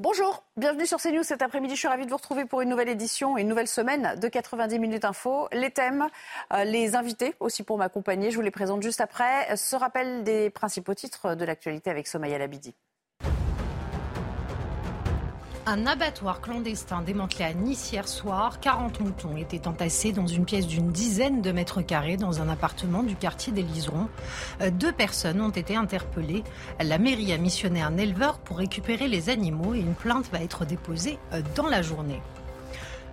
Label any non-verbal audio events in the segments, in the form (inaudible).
Bonjour, bienvenue sur CNews cet après-midi. Je suis ravie de vous retrouver pour une nouvelle édition une nouvelle semaine de 90 minutes info. Les thèmes, euh, les invités aussi pour m'accompagner. Je vous les présente juste après. Ce rappel des principaux titres de l'actualité avec Somaya Labidi. Un abattoir clandestin démantelé à Nice hier soir. 40 moutons étaient entassés dans une pièce d'une dizaine de mètres carrés dans un appartement du quartier des Liserons. Euh, Deux personnes ont été interpellées. La mairie a missionné un éleveur pour récupérer les animaux et une plainte va être déposée euh, dans la journée.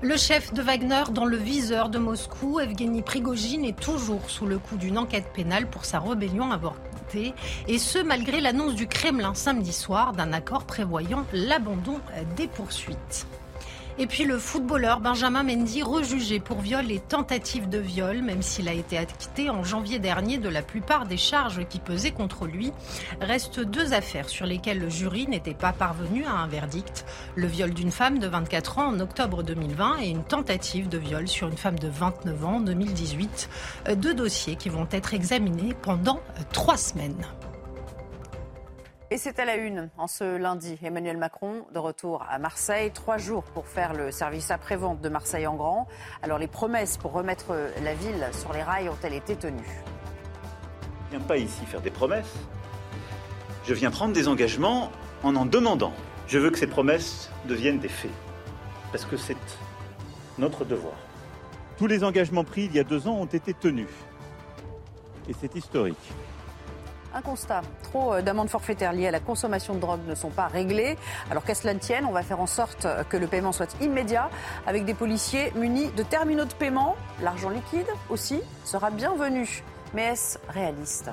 Le chef de Wagner dans le viseur de Moscou, Evgeny Prigogine, est toujours sous le coup d'une enquête pénale pour sa rébellion avortée. Et ce, malgré l'annonce du Kremlin samedi soir d'un accord prévoyant l'abandon des poursuites. Et puis le footballeur Benjamin Mendy rejugé pour viol et tentative de viol, même s'il a été acquitté en janvier dernier de la plupart des charges qui pesaient contre lui. Restent deux affaires sur lesquelles le jury n'était pas parvenu à un verdict. Le viol d'une femme de 24 ans en octobre 2020 et une tentative de viol sur une femme de 29 ans en 2018. Deux dossiers qui vont être examinés pendant trois semaines. Et c'est à la une en ce lundi. Emmanuel Macron de retour à Marseille. Trois jours pour faire le service après-vente de Marseille en grand. Alors les promesses pour remettre la ville sur les rails ont-elles été tenues? Je ne viens pas ici faire des promesses. Je viens prendre des engagements en en demandant. Je veux que ces promesses deviennent des faits. Parce que c'est notre devoir. Tous les engagements pris il y a deux ans ont été tenus. Et c'est historique. Un constat, trop d'amendes forfaitaires liées à la consommation de drogue ne sont pas réglées. Alors qu'à cela ne tienne, on va faire en sorte que le paiement soit immédiat avec des policiers munis de terminaux de paiement. L'argent liquide aussi sera bienvenu. Mais est-ce réaliste?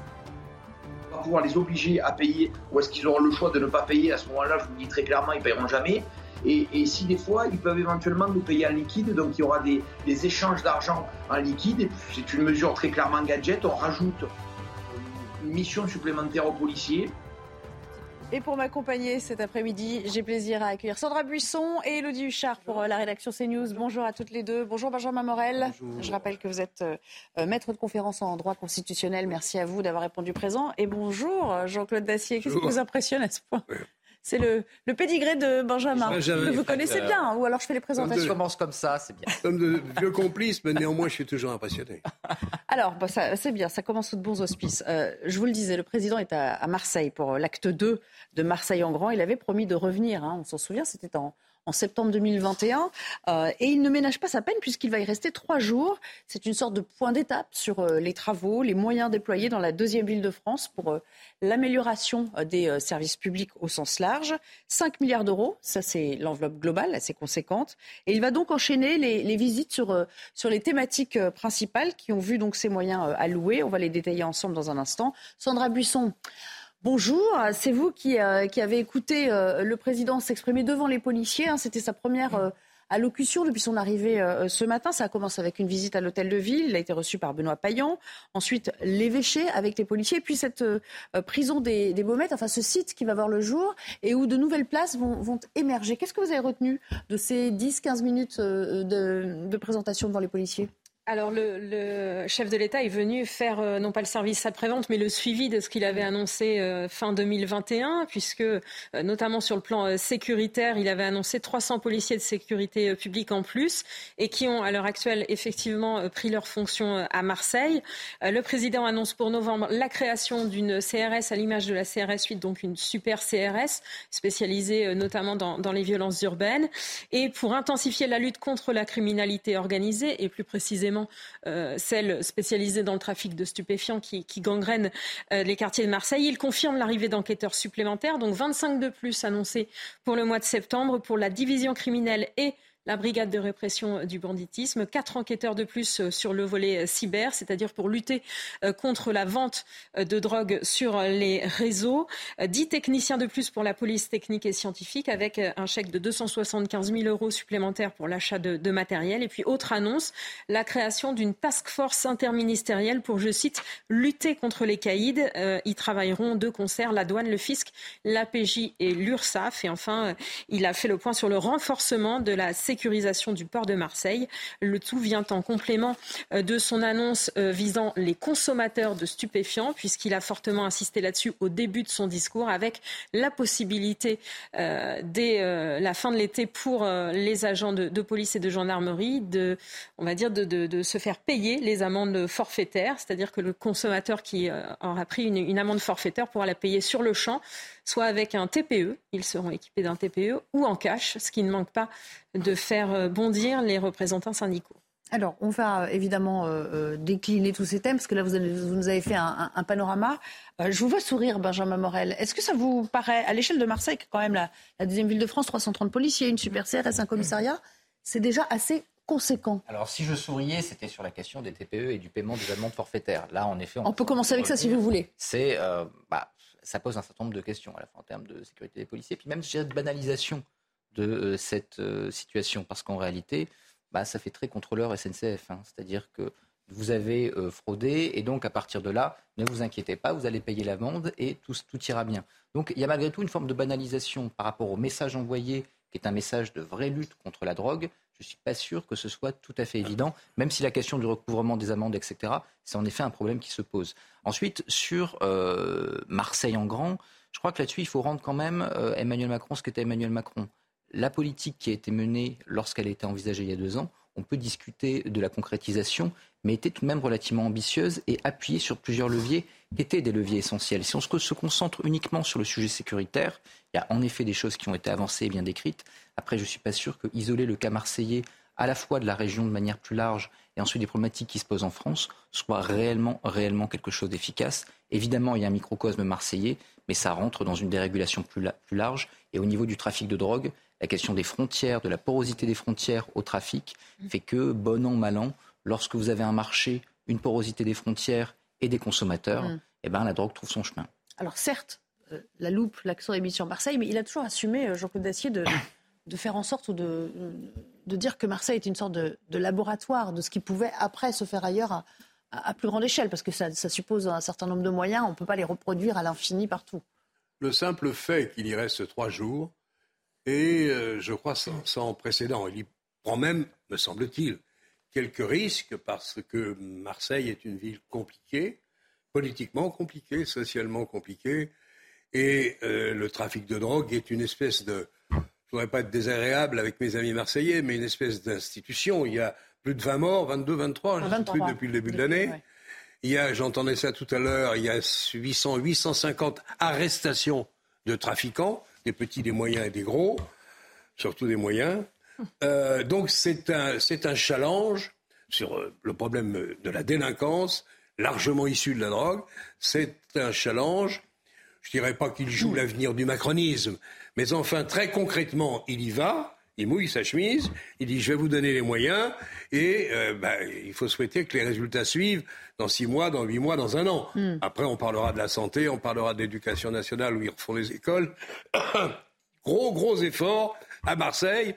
On va pouvoir les obliger à payer ou est-ce qu'ils auront le choix de ne pas payer? À ce moment-là, je vous le dis très clairement, ils ne paieront jamais. Et, et, si des fois, ils peuvent éventuellement nous payer en liquide, donc il y aura des, des échanges d'argent en liquide. C'est une mesure très clairement gadget. On rajoute une mission supplémentaire aux policiers. Et pour m'accompagner cet après-midi, j'ai plaisir à accueillir Sandra Buisson et Elodie Huchard pour la rédaction CNews. Bonjour à toutes les deux. Bonjour Benjamin Morel. Bonjour. Je rappelle que vous êtes euh, maître de conférence en droit constitutionnel. Merci à vous d'avoir répondu présent. Et bonjour Jean-Claude Dacier. Qu'est-ce qui vous impressionne à ce point? C'est le, le pédigré de Benjamin, que vous connaissez bien, ou alors je fais les présentations. Je commence comme ça, c'est bien. Comme de vieux complices, mais néanmoins, je suis toujours impressionné. (laughs) Alors, bah, c'est bien, ça commence sous de bons auspices. Euh, je vous le disais, le président est à, à Marseille pour l'acte 2 de Marseille en grand. Il avait promis de revenir, hein, on s'en souvient, c'était en, en septembre 2021. Euh, et il ne ménage pas sa peine puisqu'il va y rester trois jours. C'est une sorte de point d'étape sur euh, les travaux, les moyens déployés dans la deuxième ville de France pour euh, l'amélioration des services publics au sens large. 5 milliards d'euros, ça c'est l'enveloppe globale, assez conséquente. Et il va donc enchaîner les, les visites sur, sur les thématiques principales qui ont vu donc ces moyens alloués. On va les détailler ensemble dans un instant. Sandra Buisson. Bonjour, c'est vous qui, euh, avez écouté euh, le président s'exprimer devant les policiers. Hein, C'était sa première euh, allocution depuis son arrivée ce matin. Ça a commencé avec une visite à l'hôtel de ville. Il a été reçu par Benoît Payan. Ensuite, l'évêché avec les policiers. Puis cette prison des, des, Baumettes, enfin ce site qui va voir le jour et où de nouvelles places vont, vont émerger. Qu'est-ce que vous avez retenu de ces 10-15 minutes de, de présentation devant les policiers? Alors le, le, chef de l'État est venu faire euh, non pas le service après-vente, mais le suivi de ce qu'il avait annoncé euh, fin 2021, puisque euh, notamment sur le plan sécuritaire, il avait annoncé 300 policiers de sécurité publique en plus, et qui ont à l'heure actuelle effectivement pris leurs fonctions à Marseille. le président annonce pour novembre la création d'une CRS à l'image de la CRS 8, donc une super CRS spécialisée notamment dans, dans les violences urbaines, et pour intensifier la lutte contre la criminalité organisée et plus précisément euh, celle spécialisée dans le trafic de stupéfiants qui, qui gangrène euh, les quartiers de Marseille. Il confirme l'arrivée d'enquêteurs supplémentaires, donc 25 de plus annoncés pour le mois de septembre pour la division criminelle et la brigade de répression du banditisme, quatre enquêteurs de plus sur le volet cyber, c'est-à-dire pour lutter contre la vente de drogue sur les réseaux, dix techniciens de plus pour la police technique et scientifique avec un chèque de 275 000 euros supplémentaires pour l'achat de, matériel. Et puis, autre annonce, la création d'une task force interministérielle pour, je cite, lutter contre les caïds. Euh, y travailleront de concert la douane, le fisc, l'APJ et l'URSSAF. Et enfin, euh, il a fait le point sur le renforcement de la sécurisation du port de Marseille. Le tout vient en complément euh, de son annonce visant les consommateurs de stupéfiants, puisqu'il a fortement insisté là-dessus au début de son discours, avec la possibilité dès la fin de l'été pour les agents de, police et de gendarmerie de, on va dire, de, se faire payer les amendes forfaitaires, c'est-à-dire que le consommateur qui aura pris une amende forfaitaire pourra la payer sur le champ, soit avec un TPE, ils seront équipés d'un TPE, ou en cash, ce qui ne manque pas de faire euh, bondir les représentants syndicaux. Alors, on va euh, évidemment euh, décliner tous ces thèmes, parce que là, vous, nous avez fait un, panorama. je vous vois sourire, Benjamin Morel. Est-ce que ça vous paraît, à l'échelle de Marseille, quand même la, la, deuxième ville de France, 330 policiers, une super CRS, un commissariat, c'est déjà assez conséquent? Alors, si je souriais, c'était sur la question des TPE et du paiement des amendes forfaitaires. Là, en effet, on, peut commencer avec ça si vous voulez. C'est, euh, bah, ça pose un certain nombre de questions, à la fois en termes de sécurité des policiers, puis même, je dirais, de banalisation de euh, cette euh, situation, parce qu'en réalité, bah, ça fait très contrôleur SNCF. Hein. C'est-à-dire que vous avez fraudé, et donc à partir de là, ne vous inquiétez pas, vous allez payer l'amende et tout, tout ira bien. Donc il y a malgré tout une forme de banalisation par rapport au message envoyé, qui est un message de vraie lutte contre la drogue, je ne suis pas sûr que ce soit tout à fait évident, même si la question du recouvrement des amendes, etc., c'est en effet un problème qui se pose. Ensuite, sur euh, Marseille en grand, je crois que là-dessus, il faut rendre quand même euh, Emmanuel Macron ce qu'était Emmanuel Macron. La politique qui a été menée lorsqu'elle a été envisagée il y a deux ans, on peut discuter de la concrétisation, mais était tout de même relativement ambitieuse et appuyée sur plusieurs leviers qui étaient des leviers essentiels. Si on se concentre uniquement sur le sujet sécuritaire, il y a en effet des choses qui ont été avancées et bien décrites. Après, je ne suis pas sûr que isoler le cas marseillais à la fois de la région de manière plus large et ensuite des problématiques qui se posent en France soit réellement, réellement quelque chose d'efficace. Évidemment, il y a un microcosme marseillais, mais ça rentre dans une dérégulation plus, plus large. Et au niveau du trafic de drogue, la question des frontières, de la porosité des frontières au trafic, fait que, bon an, mal an, lorsque vous avez un marché, une porosité des frontières et des consommateurs, mm. eh ben, la drogue trouve son chemin. Alors certes, euh, la loupe, l'accent est mis sur Marseille, mais il a toujours assumé, euh, Jean-Claude Dacier, de, de, faire en sorte ou de, de, dire que Marseille est une sorte de, laboratoire de ce qui pouvait après se faire ailleurs à, à, plus grande échelle, parce que ça, ça, suppose un certain nombre de moyens, on ne peut pas les reproduire à l'infini partout. Le simple fait qu'il y reste trois jours est, euh, je crois, sans, sans précédent. Il y prend même, me semble-t-il, quelques risques parce que Marseille est une ville compliquée, politiquement compliquée, socialement compliquée, et euh, le trafic de drogue est une espèce de, je ne voudrais pas être désagréable avec mes amis marseillais, mais une espèce d'institution. Il y a plus de 20 morts, 22, 23, je ne sais plus depuis le début de l'année. Il y a, j'entendais ça tout à l'heure, il y a 800, 850 arrestations de trafiquants, des petits, des moyens et des gros, surtout des moyens. Euh, donc c'est un, c'est un challenge sur euh, le problème de la délinquance, largement issu de la drogue. C'est un challenge. Je dirais pas qu'il joue l'avenir du macronisme, mais enfin très concrètement, il y va. Il mouille sa chemise, il dit je vais vous donner les moyens et euh, ben, il faut souhaiter que les résultats suivent dans six mois, dans huit mois, dans un an. Hmm. Après, on parlera de la santé, on parlera de l'éducation nationale où ils refont les écoles. (coughs) gros, gros efforts à Marseille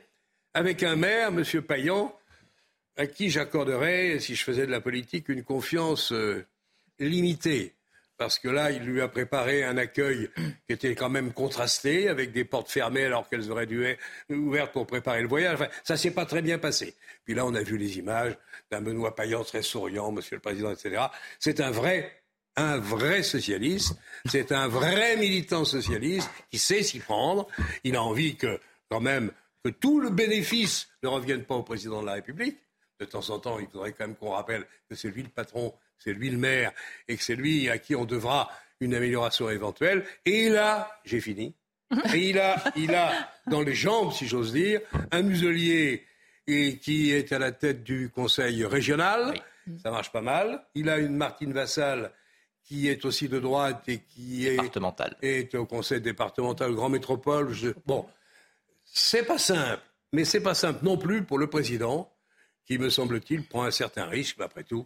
avec un maire, M. Payan, à qui j'accorderais, si je faisais de la politique, une confiance euh, limitée. Parce que là, il lui a préparé un accueil qui était quand même contrasté, avec des portes fermées alors qu'elles auraient dû être ouvertes pour préparer le voyage. Enfin, ça s'est pas très bien passé. Puis là, on a vu les images d'un Benoît Payan très souriant, Monsieur le Président, etc. C'est un vrai un vrai socialiste, c'est un vrai militant socialiste qui sait s'y prendre. Il a envie que, quand même, que tout le bénéfice ne revienne pas au président de la République. De temps en temps, il faudrait quand même qu'on rappelle que c'est lui le patron, c'est lui le maire, et que c'est lui à qui on devra une amélioration éventuelle. Et là, j'ai fini. (laughs) Et il a, il a dans les jambes, si j'ose dire, un muselier et qui est à la tête du conseil régional. Ça marche pas mal. Il a une Martine Vassal qui est aussi de droite et qui est, est au conseil départemental Grand Métropole. bon, c'est pas simple. Mais c'est pas simple non plus pour le président, qui, me semble-t-il, prend un certain risque, mais après tout,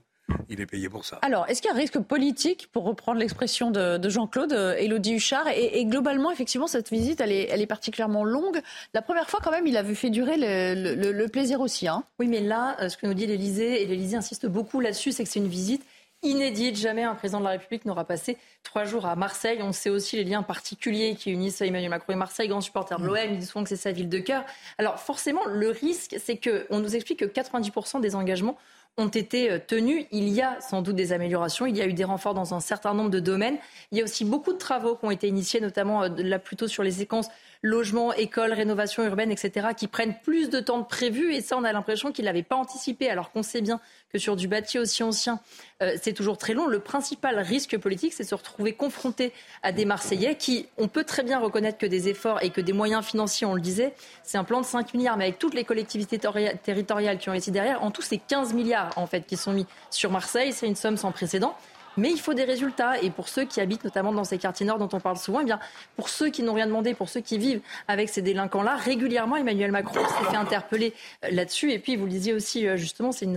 il est payé pour ça. Alors, est-ce qu'il y a un risque politique, pour reprendre l'expression de, Jean-Claude, Elodie euh, Huchard et, globalement, effectivement, cette visite, elle est, elle est, particulièrement longue. La première fois, quand même, il avait fait durer le, plaisir aussi. Hein. Oui, mais là, euh, ce que nous dit l'Élysée, et l'Élysée insiste beaucoup là-dessus, c'est que c'est une visite inédite. Jamais un président de la République n'aura passé trois jours à Marseille. On sait aussi les liens particuliers qui unissent Emmanuel Macron et Marseille, grand supporter de l'OM. Ils disent souvent que c'est sa ville de cœur. Alors forcément, le risque, c'est qu'on nous explique que 90% des engagements ont été euh, tenus. Il y a sans doute des améliorations. Il y a eu des renforts dans un certain nombre de domaines. Il y a aussi beaucoup de travaux qui ont été initiés, notamment euh, là plutôt sur les séquences logement, école, rénovation urbaine, etc., qui prennent plus de temps de prévu. Et ça, on a l'impression qu'ils n'avaient pas anticipé, alors qu'on sait bien que sur du bâti aussi ancien, euh, c'est toujours très long. Le principal risque politique, c'est de se retrouver confronté à des Marseillais qui, on peut très bien reconnaître que des efforts et que des moyens financiers, on le disait, c'est un plan de 5 milliards, mais avec toutes les collectivités territoriales qui ont été derrière, en tout, c'est 15 milliards, en fait, qui sont mis sur Marseille. C'est une somme sans précédent. Mais il faut des résultats. Et pour ceux qui habitent notamment dans ces quartiers nord dont on parle souvent, eh bien, pour ceux qui n'ont rien demandé, pour ceux qui vivent avec ces délinquants-là, régulièrement, Emmanuel Macron s'est fait interpeller euh, là-dessus. Et puis, vous le disiez aussi, euh, justement, c'est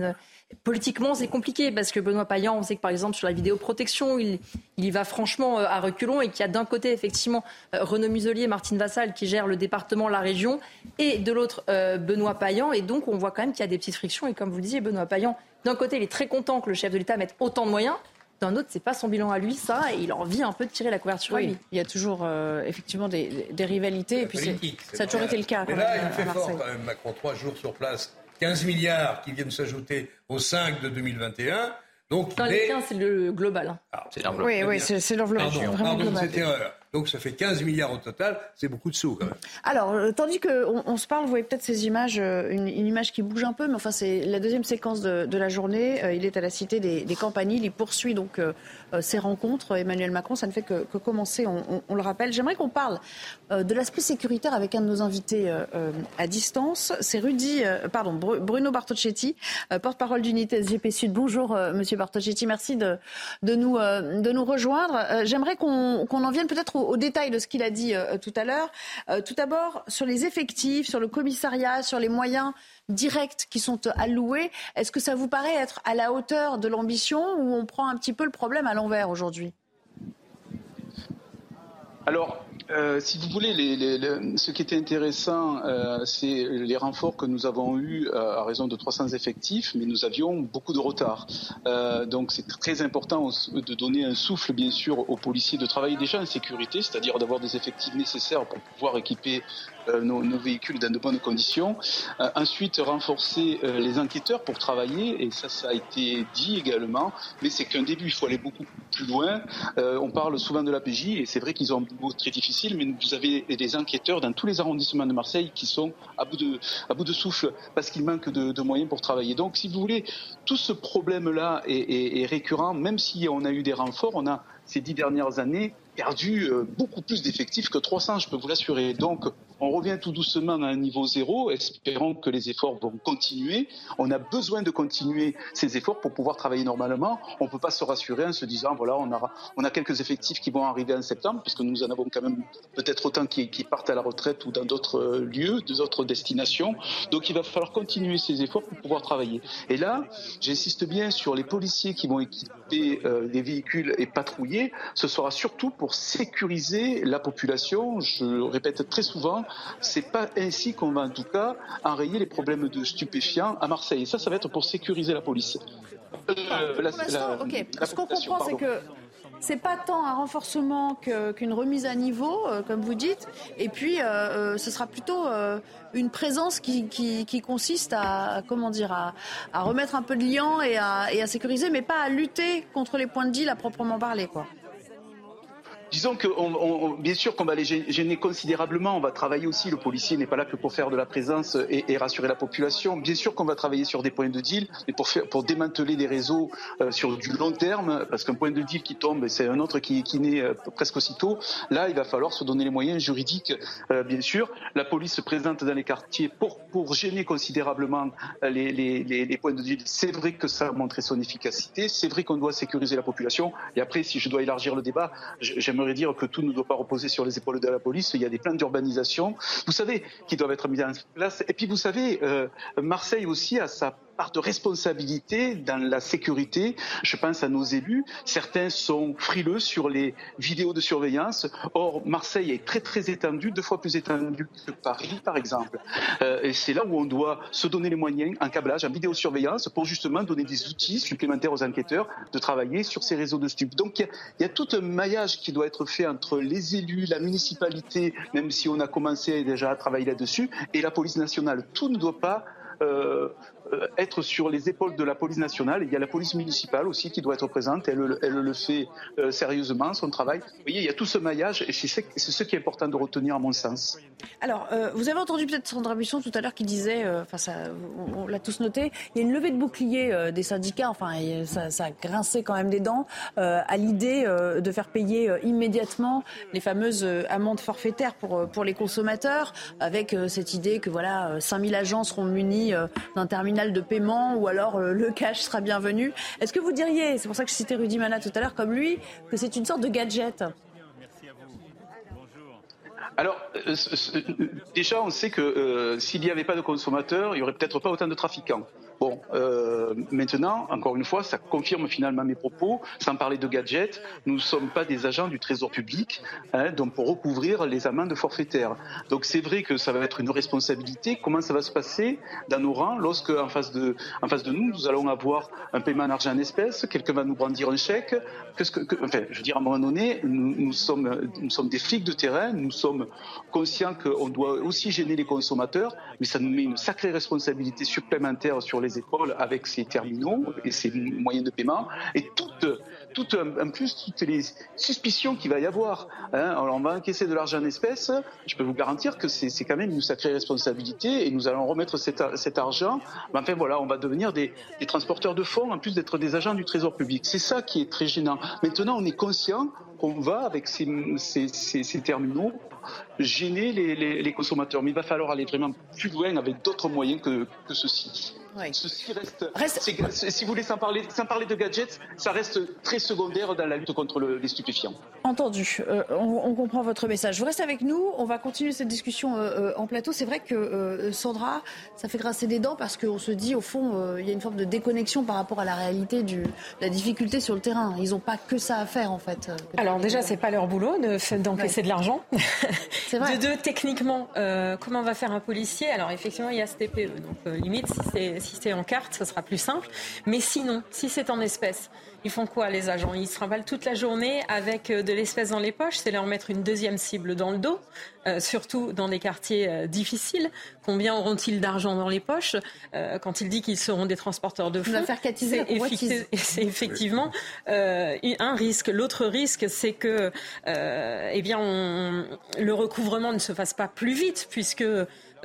Politiquement, c'est compliqué parce que Benoît Payan, on sait que par exemple sur la vidéoprotection, il, il y va franchement euh, à reculons et qu'il y a d'un côté effectivement Renaud Muselier, Martine Vassal qui gèrent le département, la région, et de l'autre Benoît Payan. Et donc on voit quand même qu'il y a des petites frictions. Et comme vous le disiez, Benoît Payan, d'un côté, il est très content que le chef de l'État mette autant de moyens. D'un autre, c'est pas son bilan à lui, ça, et il a envie un peu de tirer la couverture à lui. Il y a toujours euh, effectivement des, rivalités, et puis ça a toujours été le cas. Mais là, il fait fort quand même, Macron, trois jours sur place, 15 milliards qui viennent s'ajouter aux 5 de 2021. Donc, Dans les 15, c'est le global. Hein. Ah, c'est l'enveloppe. Oui, oui, c'est l'enveloppe. Pardon, pardon cette erreur. Donc ça fait 15 milliards au total, c'est beaucoup de sous quand même. Alors, euh, tandis qu'on on se parle, vous voyez peut-être ces images, euh, une, image qui bouge un peu, mais enfin c'est la deuxième séquence de, la journée. Euh, il est à la Cité des, des Campaniles, il poursuit donc ces rencontres. Emmanuel Macron, ça ne fait que, commencer, on, le rappelle. J'aimerais qu'on parle de l'aspect sécuritaire avec un de nos invités à distance. C'est Rudy, pardon, Bruno Bartocchetti, porte-parole d'unité SGP Sud. Bonjour Monsieur Bartocchetti, merci de, de, nous, de nous rejoindre. J'aimerais qu'on en vienne peut-être au, détail de ce qu'il a dit euh, tout à l'heure. Euh, tout d'abord, sur les effectifs, sur le commissariat, sur les moyens directs qui sont alloués, est-ce que ça vous paraît être à la hauteur de l'ambition ou on prend un petit peu le problème à l'envers aujourd'hui? Alors, euh, si vous voulez, ce qui était intéressant, euh, c'est les renforts que nous avons eus euh, à raison de 300 effectifs, mais nous avions beaucoup de retard. donc c'est très important de donner un souffle, bien sûr, aux policiers de travailler déjà en sécurité, c'est-à-dire d'avoir des effectifs nécessaires pour pouvoir équiper nos, véhicules dans de bonnes conditions. ensuite, renforcer les enquêteurs pour travailler, et ça, ça a été dit également, mais c'est qu'un début, il faut aller beaucoup plus loin. on parle souvent de la PJ, et c'est vrai qu'ils ont un boulot très mais vous avez des enquêteurs dans tous les arrondissements de Marseille qui sont à bout de, à bout de souffle parce qu'il manque de, moyens pour travailler. Donc, si vous voulez, tout ce problème-là est, est récurrent, même si on a eu des renforts, on a ces dix dernières années perdu euh, beaucoup plus d'effectifs que 300, je peux vous l'assurer. Donc, on revient tout doucement à un niveau zéro, espérant que les efforts vont continuer. On a besoin de continuer ces efforts pour pouvoir travailler normalement. On ne peut pas se rassurer en se disant, voilà, on a, on a quelques effectifs qui vont arriver en septembre, puisque nous en avons quand même peut-être autant qui, qui, partent à la retraite ou dans d'autres euh, lieux, d'autres destinations. Donc, il va falloir continuer ces efforts pour pouvoir travailler. Et là, j'insiste bien sur les policiers qui vont équiper euh, les véhicules et patrouiller. Ce sera surtout pour sécuriser la population. Je répète très souvent, c'est pas ainsi qu'on va en tout cas enrayer les problèmes de stupéfiants à Marseille. Et ça, ça va être pour sécuriser la police. Euh, Ce qu'on comprend, c'est que c'est pas tant un renforcement qu'une remise à niveau, euh, comme vous dites, et puis euh, ce sera plutôt une présence qui, consiste à comment dire à, remettre un peu de lien et à, et à sécuriser, mais pas à lutter contre les points de deal à proprement parler, quoi. Disons que, bien sûr, qu'on va les gêner considérablement. On va travailler aussi. Le policier n'est pas là que pour faire de la présence et, rassurer la population. Bien sûr qu'on va travailler sur des points de deal, mais pour, faire, pour démanteler des réseaux euh, sur du long terme, parce qu'un point de deal qui tombe, c'est un autre qui, qui naît euh, presque aussitôt. Là, il va falloir se donner les moyens juridiques, euh, bien sûr. La police se présente dans les quartiers pour, pour gêner considérablement les, les, les points de deal. C'est vrai que ça a montré son efficacité. C'est vrai qu'on doit sécuriser la population. Et après, si je dois élargir le débat, j'aime j'aimerais dire que tout ne doit pas reposer sur les épaules de la police. Il y a des plans d'urbanisation, vous savez, qui doivent être mis en place. Et puis, vous savez, euh, Marseille aussi a sa part de responsabilité dans la sécurité. Je pense à nos élus. Certains sont frileux sur les vidéos de surveillance. Or, Marseille est très très étendue, deux fois plus étendue que Paris, par exemple. Euh, et c'est là où on doit se donner les moyens, en câblage, en vidéosurveillance, pour justement donner des outils supplémentaires aux enquêteurs de travailler sur ces réseaux de stupes. Donc, il y, a tout un maillage qui doit être fait entre les élus, la municipalité, même si on a commencé déjà à travailler là-dessus, et la police nationale. Tout ne doit pas euh, être sur les épaules de la police nationale. Il y a la police municipale aussi qui doit être présente. Elle, le fait euh, sérieusement, son travail. Vous voyez, il y a tout ce maillage et c'est ce qui est important de retenir à mon sens. Alors, euh, vous avez entendu peut-être Sandra Buisson tout à l'heure qui disait, enfin, on, l'a tous noté, il y a une levée de bouclier des syndicats. Enfin, ça, ça, a grincé quand même des dents à l'idée de faire payer immédiatement les fameuses amendes forfaitaires pour, pour les consommateurs, avec cette idée que voilà, 5000 agents seront munis d'un terminal de paiement ou alors euh, le cash sera bienvenu. Est-ce que vous diriez, c'est pour ça que je citais Rudy Mana tout à l'heure comme lui, que c'est une sorte de gadget? Alors, euh, déjà, on sait que euh, s'il n'y avait pas de consommateurs, il n'y aurait peut-être pas autant de trafiquants. Bon, euh, maintenant, encore une fois, ça confirme finalement mes propos. Sans parler de gadgets, nous ne sommes pas des agents du Trésor public, hein, donc pour recouvrir les amendes forfaitaires. Donc c'est vrai que ça va être une responsabilité. Comment ça va se passer dans nos rangs lorsque, en face de, en face de nous, nous allons avoir un paiement en argent en espèces, quelqu'un va nous brandir un chèque? Enfin, je veux dire, à un moment donné, nous, sommes, nous sommes des flics de terrain, nous sommes conscients qu'on doit aussi gêner les consommateurs, mais ça nous met une sacrée responsabilité supplémentaire sur les épaules avec ces terminaux et ces moyens de paiement et toutes, toutes en plus toutes les suspicions qu'il va y avoir. Hein. On va encaisser de l'argent en espèces. Je peux vous garantir que c'est quand même une sacrée responsabilité et nous allons remettre cet, argent. Enfin voilà, on va devenir des, transporteurs de fonds en plus d'être des agents du Trésor public. C'est ça qui est très gênant. Maintenant, on est conscient qu'on va avec ces, terminaux gêner les, les, les, consommateurs. Mais il va falloir aller vraiment plus loin avec d'autres moyens que, que ceci. Ceci reste, si vous voulez, sans parler, sans parler de gadgets, ça reste très secondaire dans la lutte contre le, les stupéfiants. Entendu. Euh, on, on, comprend votre message. Vous restez avec nous. On va continuer cette discussion euh, en plateau. C'est vrai que euh, Sandra, ça fait grincer des dents parce qu'on se dit, au fond, euh, il y a une forme de déconnexion par rapport à la réalité de la difficulté sur le terrain. Ils n'ont pas que ça à faire, en fait. Alors déjà, c'est pas leur boulot d'encaisser de, de l'argent. C'est (laughs) vrai. De deux, techniquement, comment va faire un policier? Alors effectivement, il y a ce TPE. Donc limite, si c'est si c'est en carte, ça sera plus simple. Mais sinon, si c'est en espèces, ils font quoi les agents? Ils se trimballent toute la journée avec euh, de l'espèce dans les poches, c'est leur mettre une deuxième cible dans le dos, euh, surtout dans des quartiers euh, difficiles. Combien auront-ils d'argent dans les poches? Euh, quand il dit qu'ils seront des transporteurs de fonds C'est effectivement euh, un risque. L'autre risque, c'est que eh bien, on, le recouvrement ne se fasse pas plus vite, puisque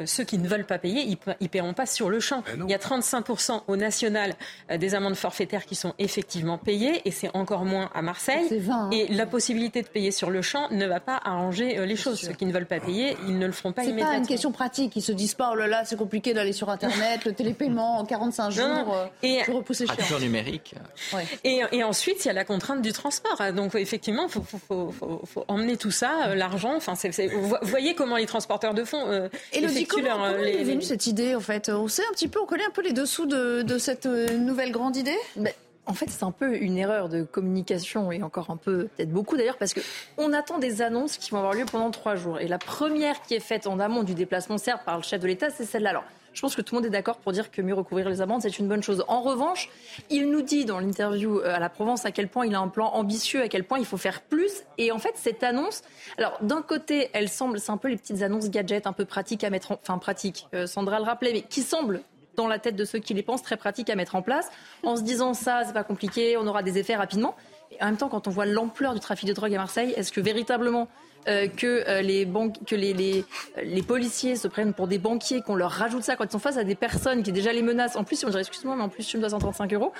ceux qui ne veulent pas payer, ils ne paieront pas sur le champ. Il y a 35% au national euh, des amendes forfaitaires qui sont effectivement payées, et c'est encore moins à Marseille. 20, hein. Et la possibilité de payer sur le champ ne va pas arranger euh, les choses. Ceux qui ne veulent pas payer, ils ne le feront pas immédiatement. C'est pas une question pratique. Ils se disent pas, oh là là, c'est compliqué d'aller sur Internet, le télépaiement en 45 jours, non, non. et repousser cher. numérique. Ouais. Et, et, ensuite, il y a la contrainte du transport. Donc effectivement, il faut, faut, faut, faut, emmener tout ça, l'argent. Enfin, vous voyez comment les transporteurs de fonds euh, et le comment, leur, comment les... est venue cette idée en fait? On sait un petit peu, on connaît un peu les dessous de, de cette euh, nouvelle grande idée? Mais... En fait, c'est un peu une erreur de communication et encore un peu, peut-être beaucoup d'ailleurs, parce que on attend des annonces qui vont avoir lieu pendant trois jours. Et la première qui est faite en amont du déplacement, certes, par le chef de l'État, c'est celle-là. Alors, je pense que tout le monde est d'accord pour dire que mieux recouvrir les amendes, c'est une bonne chose. En revanche, il nous dit dans l'interview à la Provence à quel point il a un plan ambitieux, à quel point il faut faire plus. Et en fait, cette annonce, alors d'un côté, elle semble, c'est un peu les petites annonces gadgets un peu pratiques à mettre, en, enfin pratiques, euh, Sandra le rappelait, mais qui semblent dans la tête de ceux qui les pensent très pratiques à mettre en place, en se disant ça, c'est pas compliqué, on aura des effets rapidement. Et en même temps, quand on voit l'ampleur du trafic de drogue à Marseille, est-ce que véritablement euh, que, euh, les, banques, que les, les, les, policiers se prennent pour des banquiers, qu'on leur rajoute ça quand ils sont face à des personnes qui déjà les menacent. En plus, si on dirait excuse-moi, mais en plus tu me dois 135 euros,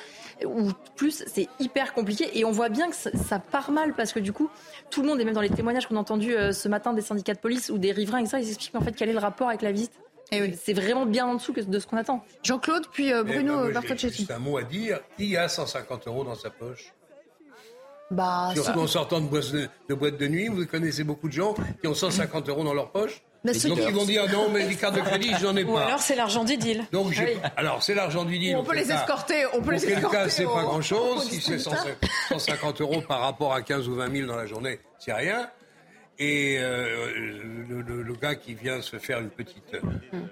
ou plus, c'est hyper compliqué. Et on voit bien que ça, ça, part mal parce que du coup, tout le monde, et même dans les témoignages qu'on a entendus euh, ce matin des syndicats de police ou des riverains, et ça, ils expliquent en fait quel est le rapport avec la visite? Et oui. C'est vraiment bien en dessous de ce qu'on attend. Jean-Claude, puis euh, Bruno ben, Bartocchetti. Juste un mot à dire. Qui a 150 euros dans sa poche Bah, Surtout en sortant de boîtes de, de boîtes de nuit, vous connaissez beaucoup de gens qui ont 150 euros dans leur poche. Donc ils vont dire non, mais les cartes de crédit, j'en ai Ou pas. alors c'est l'argent du deal. Donc Oui. alors c'est l'argent du deal. On peut les cas- escorter, on peut les escorter cas, c'est pas grand chose. Si c'est distributeur. 150 euros par rapport à 15 ou 20 000 dans la journée, c'est rien. Et euh, le, le- le gars qui vient se faire une petite,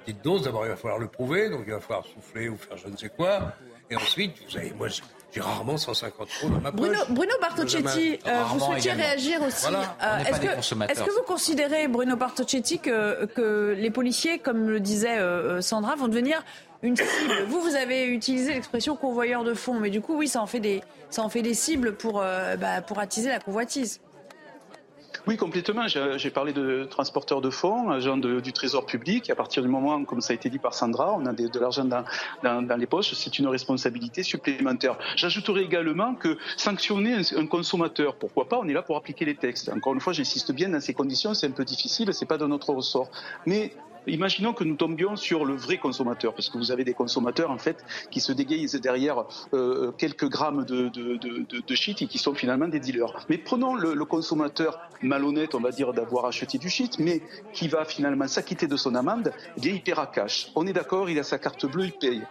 petite dose, d'abord il va falloir le prouver, donc il va falloir souffler ou faire je ne sais quoi. Et ensuite, vous savez, moi j'ai- rarement 150 euros dans ma poche. Bruno, Bruno Bartocchetti, euh, vous souhaitiez également. réagir aussi. Voilà. Euh, Est-ce que, est-ce que vous considérez, Bruno Bartocchetti, que, que les policiers, comme le disait euh, Sandra, vont devenir une cible? Vous, vous avez utilisé l'expression convoyeur de fonds, mais du coup, oui, ça en fait des, ça en fait des cibles pour, euh, bah, pour attiser la convoitise. Oui, complètement. J'ai parlé de transporteurs de fonds, agents du Trésor public. À partir du moment, comme ça a été dit par Sandra, on a de l'argent dans, les poches, c'est une responsabilité supplémentaire. J'ajouterai également que sanctionner un, un consommateur, pourquoi pas On est là pour appliquer les textes. Encore une fois, j'insiste bien, dans ces conditions, c'est un peu difficile, c'est pas de notre ressort. Mais Imaginons que nous tombions sur le vrai consommateur, parce que vous avez des consommateurs en fait qui se déguisent derrière euh, quelques grammes de, de, de, shit et qui sont finalement des dealers. Mais prenons le, consommateur malhonnête, on va dire, d'avoir acheté du shit, mais qui va finalement s'acquitter de son amende, eh bien il paiera cash. On est d'accord, il a sa carte bleue, il paye.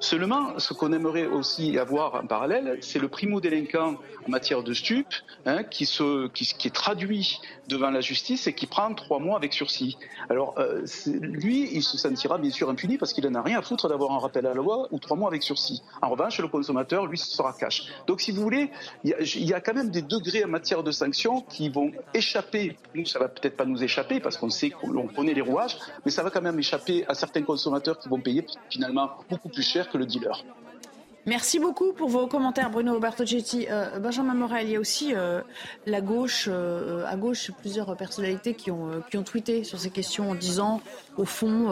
Seulement, ce qu'on aimerait aussi avoir en parallèle, c'est le primo-délinquant en matière de stup, hein, qui, se, qui, est traduit devant la justice et qui prend trois mois avec sursis. Alors, euh, lui, il se sentira bien sûr impuni parce qu'il n'en a rien à foutre d'avoir un rappel à la loi ou trois mois avec sursis. En revanche, le consommateur, lui, sera cash. Donc, si vous voulez, il y, a, il y a quand même des degrés en matière de sanctions qui vont échapper. Nous, ça va peut-être pas nous échapper parce qu'on sait qu'on connaît les rouages, mais ça va quand même échapper à certains consommateurs qui vont payer finalement beaucoup plus cher que le dealer. Merci beaucoup pour vos commentaires, Bruno Bartocchetti. Euh, Benjamin Morel, il y a aussi euh, la gauche, euh, à gauche, plusieurs personnalités qui ont, euh, qui ont tweeté sur ces questions en disant, au fond,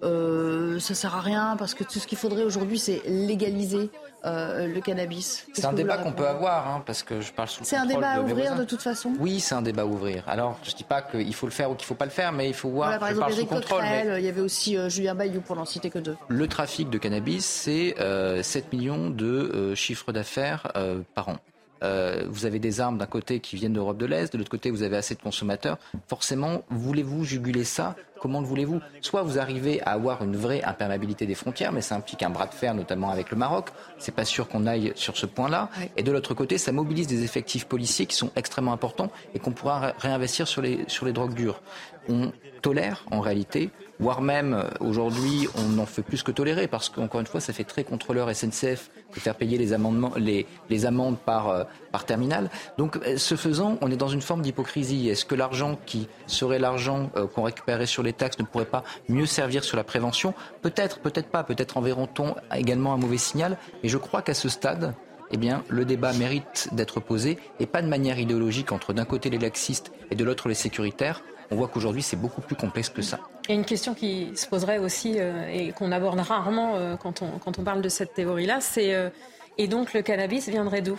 ça sert à rien parce que tout ce qu'il faudrait aujourd'hui, c'est légaliser euh, le cannabis. C'est un débat qu'on peut avoir, hein, parce que je parle sous C'est un débat à ouvrir de toute façon? Oui, c'est un débat à ouvrir. Alors, je dis pas qu'il faut le faire ou qu'il faut pas le faire, mais il faut voir. Voilà, par je exemple, mais- Coquerel, il y avait aussi euh, Julien Bayou pour n'en citer que deux. Le trafic de cannabis, c'est euh, 7 millions de euh, chiffres d'affaires par an. Euh, vous avez des armes d'un côté qui viennent d'Europe de l'Est, de l'autre côté vous avez assez de consommateurs. Forcément, voulez-vous juguler ça? Comment le voulez-vous? Soit vous arrivez à avoir une vraie imperméabilité des frontières, mais ça implique un bras de fer, notamment avec le Maroc. C'est pas sûr qu'on aille sur ce point-là. Et de l'autre côté, ça mobilise des effectifs policiers qui sont extrêmement importants et qu'on pourra ré- réinvestir sur les, sur les drogues dures. On tolère en réalité, voire même euh, aujourd'hui, on n'en fait plus que tolérer parce qu'encore une fois, ça fait très contrôleur SNCF de faire payer les, amendements, les, les amendes par, euh, par terminal. Donc, euh, ce faisant, on est dans une forme d'hypocrisie. Est-ce que l'argent qui serait l'argent qu'on récupérait sur les taxes ne pourrait pas mieux servir sur la prévention? Peut-être, peut-être pas. Peut-être enverra-t-on également un mauvais signal. Mais je crois qu'à ce stade, eh bien, le débat mérite d'être posé et pas de manière idéologique entre d'un côté les laxistes et de l'autre les sécuritaires. On voit qu'aujourd'hui, c'est beaucoup plus complexe que ça. A une question qui se poserait aussi euh, et qu'on aborde rarement euh, quand, on, quand on parle de cette théorie-là, c'est euh, et donc le cannabis viendrait d'où?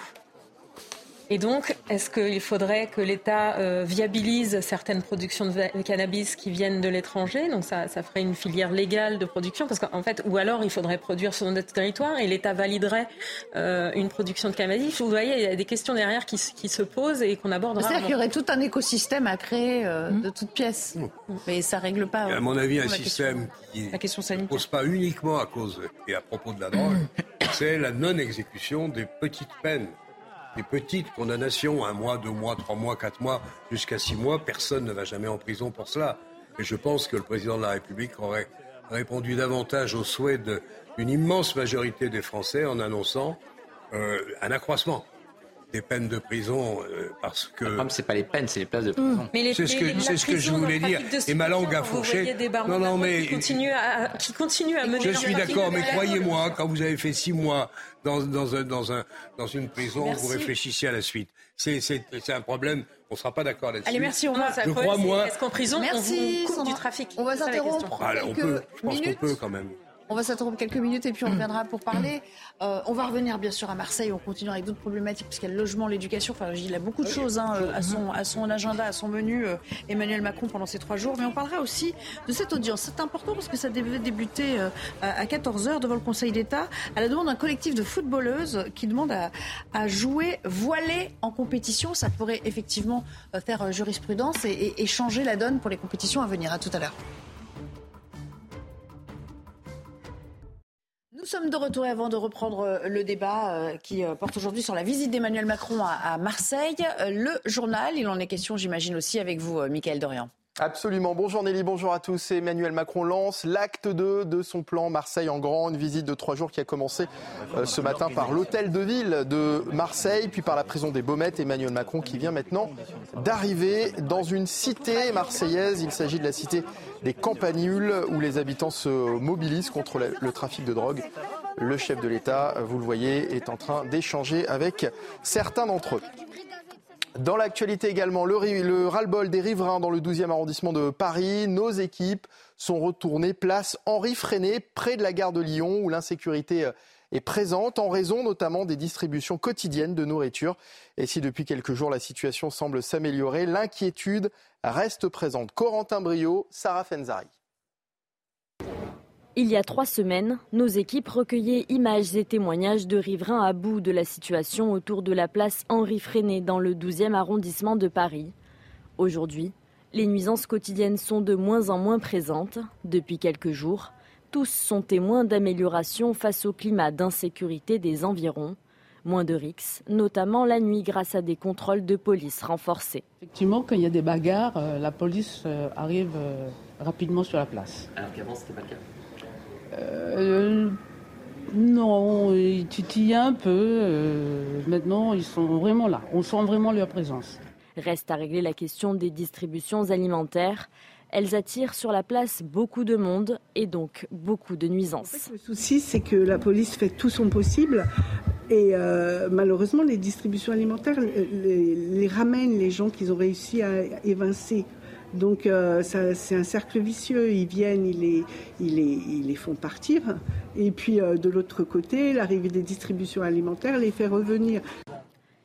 Et donc, est-ce qu'il faudrait que l'État euh, viabilise certaines productions de cannabis qui viennent de l'étranger? Donc ça, ça ferait une filière légale de production, parce qu'en fait, ou alors il faudrait produire sur notre territoire et l'État validerait euh, une production de cannabis. Vous voyez, il y a des questions derrière qui, se- qui se posent et qu'on aborde C'est-à-dire qu'il y aurait tout un écosystème à créer euh, de toutes pièces. Mais ça règle pas. à mon avis, un la question- système qui la question ne pose pas uniquement à cause et à propos de la drogue, (coughs) c'est la non-exécution des petites peines. Des petites condamnations, un mois, deux mois, trois mois, quatre mois, jusqu'à six mois, personne ne va jamais en prison pour cela. Et je pense que le président de la République aurait répondu davantage aux souhaits d'une immense majorité des Français en annonçant euh, un accroissement des peines de prison euh, parce que Le problème, c'est pas les peines, c'est les places de prison. Mais les- c'est ce que, c'est ce que je voulais dire. Et ma langue a fourché. Non, non, mais qui continuent à, qui continuent à mener je suis d'accord, mais croyez-moi, quand vous avez fait six mois dans, dans, un, dans, un, dans une prison, Merci. vous réfléchissez à la suite. C'est, c'est, c'est un problème, on ne sera pas d'accord là-dessus. Allez, merci, on va. ça, Je crois, moi- Est-ce qu'en prison, Merci, on vous coupe du trafic On va s'interrompre. Ah, là, on peut, je pense qu'on peut quand même. On va s'attendre quelques minutes et puis on reviendra pour parler. Euh, on va revenir bien sûr à Marseille. On continue avec d'autres problématiques puisqu'il y a le logement, l'éducation. Enfin, il a beaucoup de choses hein, à, son, à son agenda, à son menu, euh, Emmanuel Macron pendant ces trois jours. Mais on parlera aussi de cette audience. C'est important parce que ça devait débuter euh, à 14h devant le Conseil d'État à la demande d'un collectif de footballeuses qui demande à, à jouer voilées en compétition. Ça pourrait effectivement faire jurisprudence et, et changer la donne pour les compétitions à venir. À tout à l'heure. Nous sommes de retour avant de reprendre euh, le débat euh, qui euh, porte aujourd'hui sur la visite d'Emmanuel Macron à Marseille. Le journal, il en est question, j'imagine aussi avec vous, Michael Dorian. Absolument. Bonjour Nelly, bonjour à tous. Emmanuel Macron lance l'acte 2 de son plan Marseille en grand, une visite de trois jours qui a commencé ce matin par l'hôtel de ville de Marseille, puis par la prison des Baumettes. Emmanuel Macron qui vient maintenant d'arriver dans une cité marseillaise. Il s'agit de la cité des campanules où les habitants se mobilisent contre le trafic de drogue. Le chef de l'État, vous le voyez, est en train d'échanger avec certains d'entre eux. Dans l'actualité également, le, le ras-le-bol des riverains dans le 12e arrondissement de Paris. Nos équipes sont retournées place Henri Freinet, près de la gare de Lyon, où l'insécurité est présente en raison notamment des distributions quotidiennes de nourriture. Et si depuis quelques jours la situation semble s'améliorer, l'inquiétude reste présente. Corentin Brio, Sarah Fenzari. Il y a trois semaines, nos équipes recueillaient images et témoignages de riverains à bout de la situation autour de la place Henri Freinet dans le 12e arrondissement de Paris. Aujourd'hui, les nuisances quotidiennes sont de moins en moins présentes. Depuis quelques jours, tous sont témoins d'amélioration face au climat d'insécurité des environs. Moins de rixes, notamment la nuit grâce à des contrôles de police renforcés. Effectivement, quand il y a des bagarres, euh, la police euh, arrive euh, rapidement sur la place. Alors qu'avant, c'était pas le cas Non, ils titillent un peu. maintenant, ils sont vraiment là. On sent vraiment leur présence. Reste à régler la question des distributions alimentaires. Elles attirent sur la place beaucoup de monde et donc beaucoup de nuisances. le souci, c'est que la police fait tout son possible et euh, malheureusement, les distributions alimentaires les, ramènent les gens qu'ils ont réussi à évincer. Donc euh, c'est un cercle vicieux. Ils viennent, ils les, font partir. Et puis euh, de l'autre côté, l'arrivée des distributions alimentaires les fait revenir.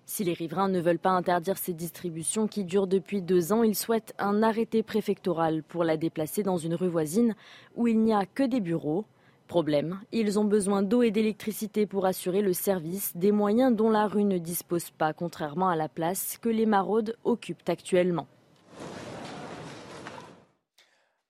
Si les riverains ne veulent pas interdire ces distributions qui durent depuis deux ans, ils souhaitent un arrêté préfectoral pour la déplacer dans une rue voisine où il n'y a que des bureaux. Problème, ils ont besoin d'eau et d'électricité pour assurer le service, des moyens dont la rue ne dispose pas, contrairement à la place que les maraudes occupent actuellement.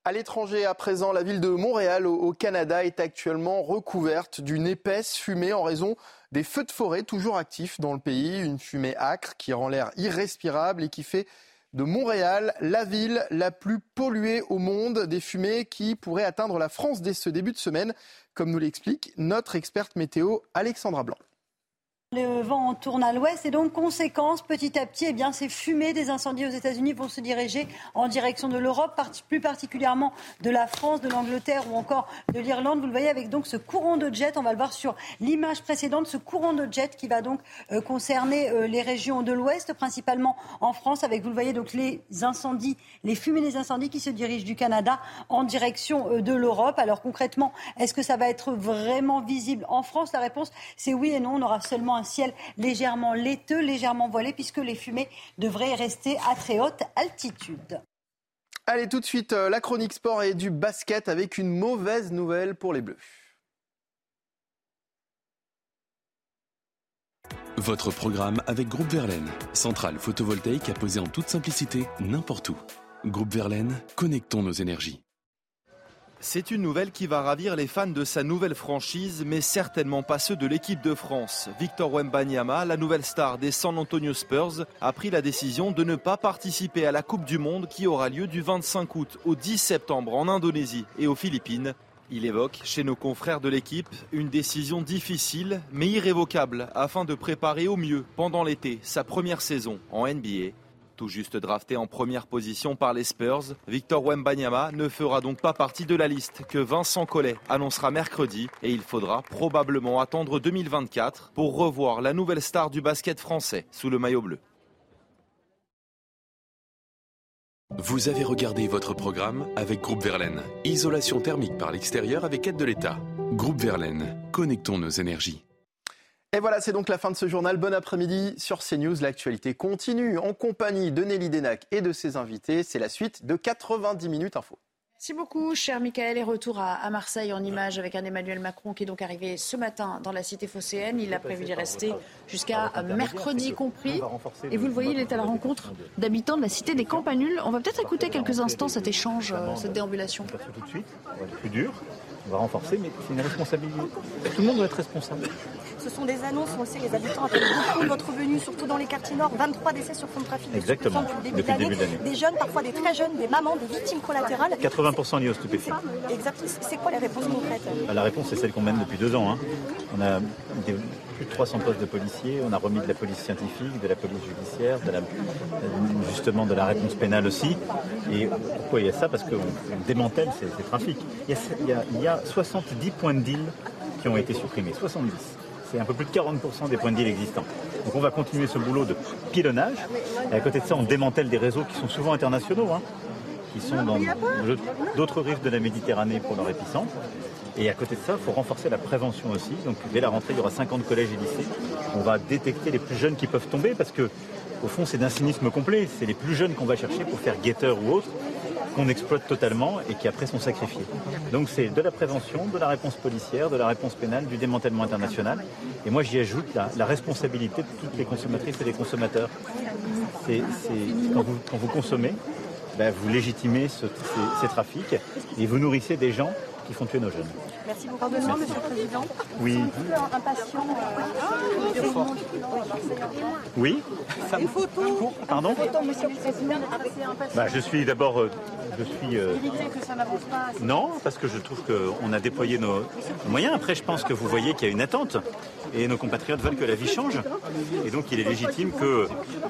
À l'étranger, à présent, la ville de Montréal, au Canada, est actuellement recouverte d'une épaisse fumée en raison des feux de forêt toujours actifs dans le pays. Une fumée âcre qui rend l'air irrespirable et qui fait de Montréal la ville la plus polluée au monde. Des fumées qui pourraient atteindre la France dès ce début de semaine, comme nous l'explique notre experte météo Alexandra Blanc. Le vent tourne à l'ouest et donc, conséquence, petit à petit, eh bien, ces fumées des incendies aux États-Unis vont se diriger en direction de l'Europe, plus particulièrement de la France, de l'Angleterre ou encore de l'Irlande. Vous le voyez avec donc ce courant de jet, on va le voir sur l'image précédente, ce courant de jet qui va donc euh, concerner euh, les régions de l'ouest, principalement en France, avec, vous le voyez, donc les incendies, les fumées des incendies qui se dirigent du Canada en direction euh, de l'Europe. Alors concrètement, est-ce que ça va être vraiment visible en France? La réponse, c'est oui et non. On aura seulement ciel légèrement laiteux, légèrement voilé, puisque les fumées devraient rester à très haute altitude. Allez, tout de suite, euh, la chronique sport et du basket avec une mauvaise nouvelle pour les Bleus. Votre programme avec Groupe Verlaine, centrale photovoltaïque à poser en toute simplicité n'importe où. Groupe Verlaine, connectons nos énergies. C'est une nouvelle qui va ravir les fans de sa nouvelle franchise, mais certainement pas ceux de l'équipe de France. Victor Wembanyama, la nouvelle star des San Antonio Spurs, a pris la décision de ne pas participer à la Coupe du Monde qui aura lieu du 25 août au 10 septembre en Indonésie et aux Philippines. Il évoque chez nos confrères de l'équipe une décision difficile mais irrévocable afin de préparer au mieux pendant l'été sa première saison en NBA. Tout juste drafté en première position par les Spurs, Victor Wembanyama ne fera donc pas partie de la liste que Vincent Collet annoncera mercredi et il faudra probablement attendre 2024 pour revoir la nouvelle star du basket français sous le maillot bleu. Vous avez regardé votre programme avec Groupe Verlaine. Isolation thermique par l'extérieur avec aide de l'État. Groupe Verlaine, connectons nos énergies. Et voilà, c'est donc la fin de ce journal. Bon après-midi sur CNews. L'actualité continue en compagnie de Nelly Denac et de ses invités. C'est la suite de 90 minutes info. Merci beaucoup, cher Michael. Et retour à, Marseille en image avec un Emmanuel Macron qui est donc arrivé ce matin dans la cité phocéenne. Il a prévu d'y rester jusqu'à mercredi compris. Et vous le voyez, il est à la rencontre d'habitants de la cité des Campanules. On va peut-être écouter quelques instants cet échange, euh, cette déambulation. Tout de suite, plus dur, on va renforcer, mais c'est une responsabilité. Tout le monde doit être responsable. Ce sont des annonces, on le sait, les habitants attendent beaucoup votre venue, surtout dans les quartiers nord. 23 décès sur fond de trafic Exactement. depuis le début de l'année. Des jeunes, parfois des très jeunes, des mamans, des victimes collatérales. 80% liés aux stupéfiants. Exact. C'est quoi les réponses concrètes bah, La réponse, c'est celle qu'on mène depuis deux ans. Hein. On a plus de 300 postes de policiers, on a remis de la police scientifique, de la police judiciaire, de la, justement de la réponse pénale aussi. Et pourquoi il y a ça? Parce qu'on démantèle ces, trafics. Il y, a, il y a 70 points de deal qui ont été supprimés. 70 c'est un peu plus de 40% des points de deal existants. Donc on va continuer ce boulot de pilonnage. Et à côté de ça, on démantèle des réseaux qui sont souvent internationaux, hein, qui sont dans d'autres rives de la Méditerranée pour leur épicentre. Et à côté de ça, il faut renforcer la prévention aussi. Donc dès la rentrée, il y aura 50 collèges et lycées. On va détecter les plus jeunes qui peuvent tomber parce que au fond, c'est d'un cynisme complet. C'est les plus jeunes qu'on va chercher pour faire guetteur ou autre qu'on exploite totalement et qui après sont sacrifiés. Donc c'est de la prévention, de la réponse policière, de la réponse pénale, du démantèlement international. Et moi j'y ajoute la, responsabilité de toutes les consommatrices et les consommateurs. C'est, quand, vous, consommez, ben, vous légitimez ces trafics et vous nourrissez des gens qui font tuer nos jeunes. Merci beaucoup. Pardonnez-moi, Monsieur le Président. Oui. Un patient euh, Oui. Une photo. Pardon Une photo, Monsieur le Président. Bah, je suis d'abord, euh, je suis. Euh... que ça n'avance pas. Non, parce que je trouve qu'on a déployé nos moyens. Après, je pense que vous voyez qu'il y a une attente et nos compatriotes veulent que la vie change. Et donc, il est légitime que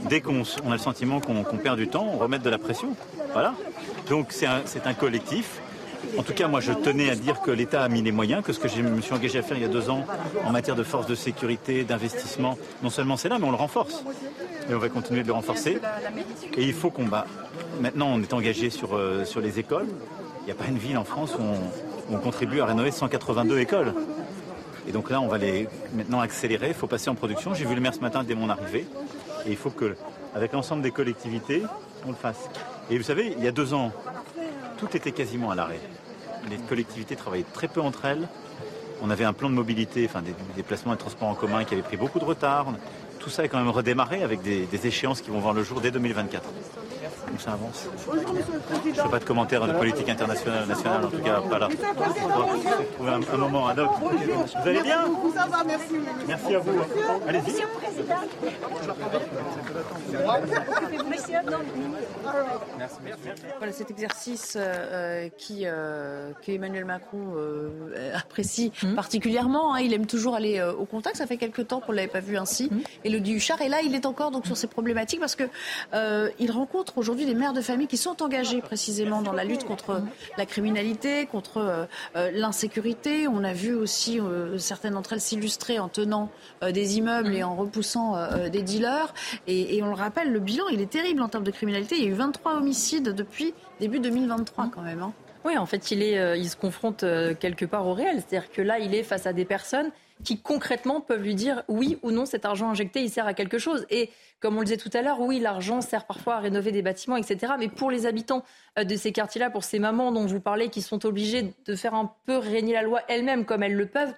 dès qu'on a le sentiment qu'on perd du temps, on remette de la pression. Voilà. Donc, c'est un, un collectif. En tout cas, moi, je tenais à dire que l'État a mis les moyens, que ce que je me suis engagé à faire il y a deux ans en matière de force de sécurité, d'investissement, non seulement c'est là, mais on le renforce. Et on va continuer de le renforcer. Et il faut qu'on bat. Maintenant, on est engagé sur, euh, sur les écoles. Il n'y a pas une ville en France où on, contribue à rénover 182 écoles. Et donc là, on va les maintenant accélérer. Il faut passer en production. J'ai vu le maire ce matin dès mon arrivée. Et il faut que, avec l'ensemble des collectivités, on le fasse. Et vous savez, il y a deux ans, tout était quasiment à l'arrêt les collectivités travaillaient très peu entre elles. On avait un plan de mobilité, des déplacements et transports en commun qui avait pris beaucoup de retard. Tout ça est quand même redémarré avec des, échéances qui vont voir le jour dès 2024. Donc ça avance. Je ne fais pas de commentaires de politique internationale, nationale, en tout cas pas là. On va trouver un, moment ad hoc. Vous allez bien Merci à vous. Allez-y. Voilà cet exercice euh, qui, euh, qu'Emmanuel Macron euh, apprécie mmh. particulièrement. Hein. il aime toujours aller au contact. Ça fait quelques temps qu'on ne l'avait pas vu ainsi. Mmh. Et le Duchard, et là, il est encore donc sur ces problématiques parce que il rencontre aujourd'hui des mères de famille qui sont engagées précisément dans la lutte contre la criminalité, contre l'insécurité. On a vu aussi certaines d'entre elles s'illustrer en tenant des immeubles et en repoussant des dealers. Et, on le rappelle, le bilan, il est terrible en termes de criminalité. Il y a eu 23 homicides depuis début 2023 quand même. Hein. Oui, en fait, il, est, euh, il se confronte euh, quelque part au réel. C'est-à-dire que là, il est face à des personnes qui concrètement peuvent lui dire oui ou non, cet argent injecté, il sert à quelque chose. Et comme on le disait tout à l'heure, oui, l'argent sert parfois à rénover des bâtiments, etc. Mais pour les habitants euh, de ces quartiers-là, pour ces mamans dont vous parlez, qui sont obligées de faire un peu régner la loi elles-mêmes comme elles le peuvent,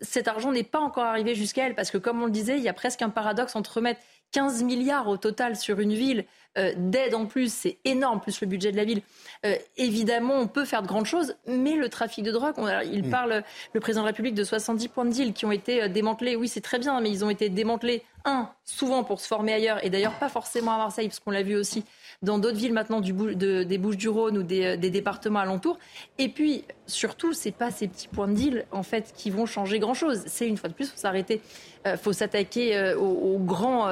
cet argent n'est pas encore arrivé jusqu'à elles. Parce que comme on le disait, il y a presque un paradoxe entre mettre 15 milliards au total sur une ville d'aide en plus, c'est énorme, plus le budget de la ville. Euh, évidemment, on peut faire de grandes choses, mais le trafic de drogue, il mm. parle, le président de la République, de 70 points de deal qui ont été euh, démantelés. Oui, c'est très bien, mais ils ont été démantelés, un, souvent pour se former ailleurs, et d'ailleurs pas forcément à Marseille, parce qu'on l'a vu aussi dans d'autres villes maintenant du, des Bouches-du-Rhône ou des, départements alentours. Et puis, surtout, c'est pas ces petits points de deal, en fait, qui vont changer grand-chose. C'est, une fois de plus, faut s'arrêter il faut s'attaquer aux, grands,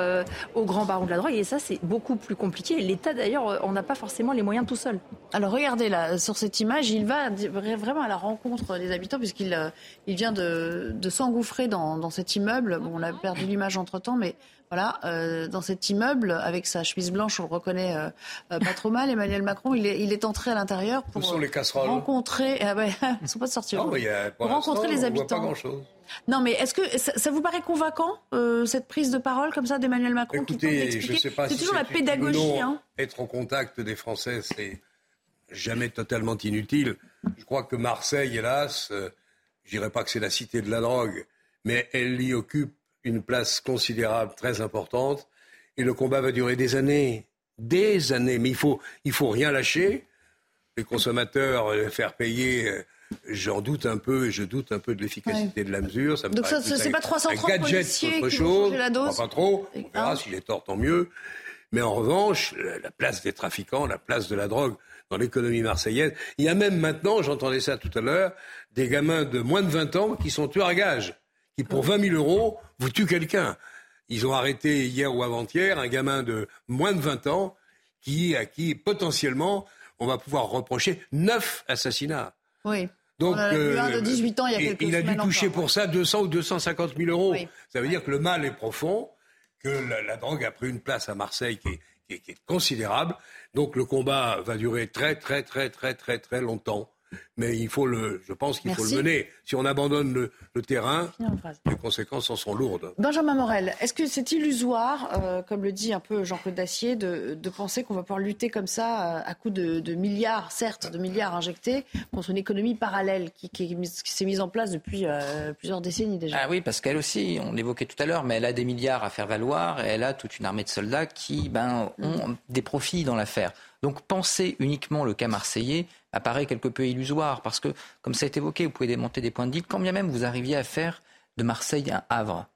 aux grands barons de la drogue. Et ça, c'est beaucoup plus compliqué. L'État, d'ailleurs, on n'a pas forcément les moyens tout seul. Alors regardez là, sur cette image, il va vraiment à la rencontre des habitants puisqu'il il vient de, s'engouffrer dans, dans, cet immeuble. Bon, on a perdu l'image entre-temps, mais voilà, euh, dans cet immeuble, avec sa chemise blanche, on le reconnaît euh, euh, pas trop mal. Emmanuel Macron, il est, il est entré à l'intérieur pour sont les casseroles rencontrer. Ah ouais, (laughs) ils sont pas sortis. Non, y a, pour, rencontrer les habitants. Pas. Non, mais est-ce que ça, vous paraît convaincant cette prise de parole comme ça d'Emmanuel Macron Écoutez, je sais pas. C'est toujours la pédagogie. Hein. Être au contact des Français, c'est jamais totalement inutile. Je crois que Marseille, hélas, je dirais pas que c'est la cité de la drogue, mais elle y occupe une place considérable, très importante. Et le combat va durer des années, des années. Mais il faut, il faut rien lâcher. Les consommateurs, euh, faire payer, euh, j'en doute un peu et je doute un peu de l'efficacité de la mesure. Ça me Donc ça, c'est pas 330 un gadget, autre chose. La dose. Pas, trop. On verra s'il est tort, tant mieux. Mais en revanche, la place des trafiquants, la place de la drogue dans l'économie marseillaise. Il y a même maintenant, j'entendais ça tout à l'heure, des gamins de moins de 20 ans qui sont tueurs à gages qui, pour 20 000 euros, vous tue quelqu'un. Ils ont arrêté hier ou avant-hier un gamin de moins de 20 ans qui, à qui, potentiellement, on va pouvoir reprocher neuf assassinats. Oui. Donc, a euh, un de 18 ans il y a quelques Il a dû toucher pour ça 200 ou 250 000 euros. Ça veut dire que le mal est profond, que la, drogue a pris une place à Marseille qui est, qui est considérable. Donc le combat va durer très, très, très, très, très, très longtemps mais il faut le, je pense qu'il faut le mener. Si on abandonne le, terrain, les conséquences en sont lourdes. Benjamin Morel, est-ce que c'est illusoire, euh, comme le dit un peu Jean-Claude Dacier, de, penser qu'on va pouvoir lutter comme ça euh, à coup de, milliards, certes, de milliards injectés, contre une économie parallèle qui, s'est mise en place depuis euh, plusieurs décennies déjà? Ah oui, parce qu'elle aussi, on l'évoquait tout à l'heure, mais elle a des milliards à faire valoir et elle a toute une armée de soldats qui ben, ont des profits dans l'affaire. Donc penser uniquement le cas marseillais apparaît quelque peu illusoire parce que, comme ça a été évoqué, vous pouvez démonter des points de deal quand bien même vous arriviez à faire de Marseille un Havre.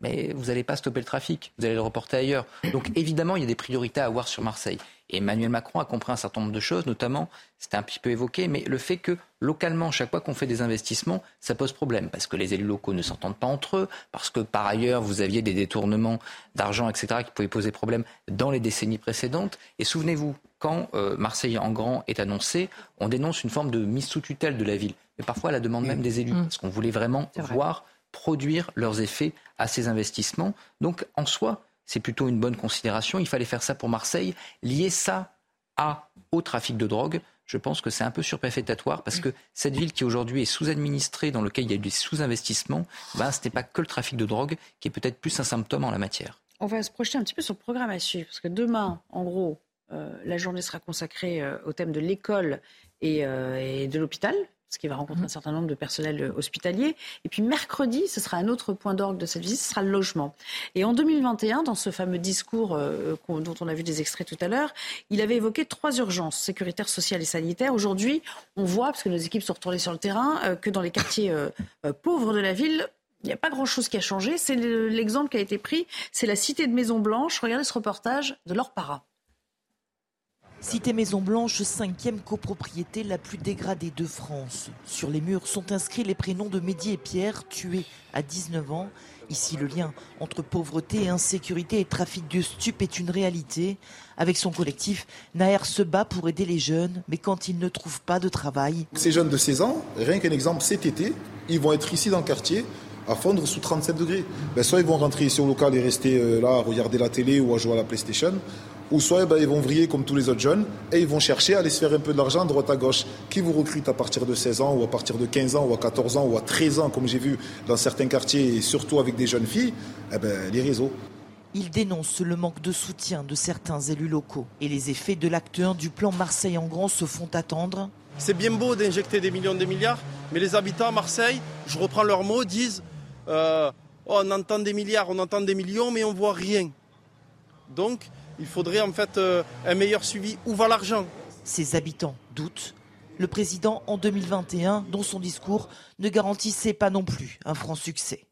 Mais vous n'allez pas stopper le trafic, vous allez le reporter ailleurs. Donc évidemment, il y a des priorités à avoir sur Marseille. Et Emmanuel Macron a compris un certain nombre de choses, notamment, c'était un petit peu évoqué, mais le fait que localement, chaque fois qu'on fait des investissements, ça pose problème, parce que les élus locaux ne s'entendent pas entre eux, parce que par ailleurs, vous aviez des détournements d'argent, etc., qui pouvaient poser problème dans les décennies précédentes. Et souvenez-vous, quand euh, Marseille en grand est annoncé, on dénonce une forme de mise sous tutelle de la ville, mais parfois à la demande même des élus, mmh. parce qu'on voulait vraiment voir produire leurs effets à ces investissements. Donc en soi, c'est plutôt une bonne considération. Il fallait faire ça pour Marseille. Lier ça à, au trafic de drogue, je pense que c'est un peu surpréfétatoire parce que cette ville qui aujourd'hui est sous-administrée, dans laquelle il y a eu des sous-investissements, ben, ce n'est pas que le trafic de drogue qui est peut-être plus un symptôme en la matière. On va se projeter un petit peu sur le programme à suivre parce que demain, en gros, la journée sera consacrée euh, au thème de l'école et, euh, et de l'hôpital, ce qui va rencontrer mhm. un certain nombre de personnels euh, hospitaliers. Et puis mercredi, ce sera un autre point d'orgue de cette visite, ce sera le logement. Et en 2021, dans ce fameux discours euh, dont on a vu des extraits tout à l'heure, il avait évoqué trois urgences, sécuritaires, sociales et sanitaires. Aujourd'hui, on voit, parce que nos équipes sont retournées sur le terrain, euh, que dans les quartiers pauvres de la ville, il n'y a pas grand-chose qui a changé. C'est l'exemple qui a été pris, c'est la cité de Maison Blanche. Regardez ce reportage de Laure Para. Cité Maison Blanche, cinquième copropriété la plus dégradée de France. Sur les murs sont inscrits les prénoms de Mehdi et Pierre, tués à 19 ans. Ici, le lien entre pauvreté, insécurité et trafic de stupes est une réalité. Avec son collectif, Naher se bat pour aider les jeunes, mais quand ils ne trouvent pas de travail. Ces jeunes de 16 ans, rien qu'un exemple, cet été, ils vont être ici dans le quartier à fondre sous 37 degrés. Ben, soit ils vont rentrer ici au local et rester euh, là à regarder la télé ou à jouer à la PlayStation, ou soit eh ben, ils vont vriller comme tous les autres jeunes et ils vont chercher à aller se faire un peu de l'argent à droite à gauche. Qui vous recrute à partir de 16 ans ou à partir de 15 ans ou à 14 ans ou à 13 ans, comme j'ai vu dans certains quartiers et surtout avec des jeunes filles eh ben, Les réseaux. Il dénonce le manque de soutien de certains élus locaux et les effets de l'acte 1 du plan Marseille en grand se font attendre. C'est bien beau d'injecter des millions, des milliards, mais les habitants à Marseille, je reprends leurs mots, disent euh, oh, on entend des milliards, on entend des millions, mais on voit rien. Donc, il faudrait en fait euh, un meilleur suivi. Où va l'argent? Ses habitants doutent. Le président, en 2021, dans son discours, ne garantissait pas non plus un franc succès.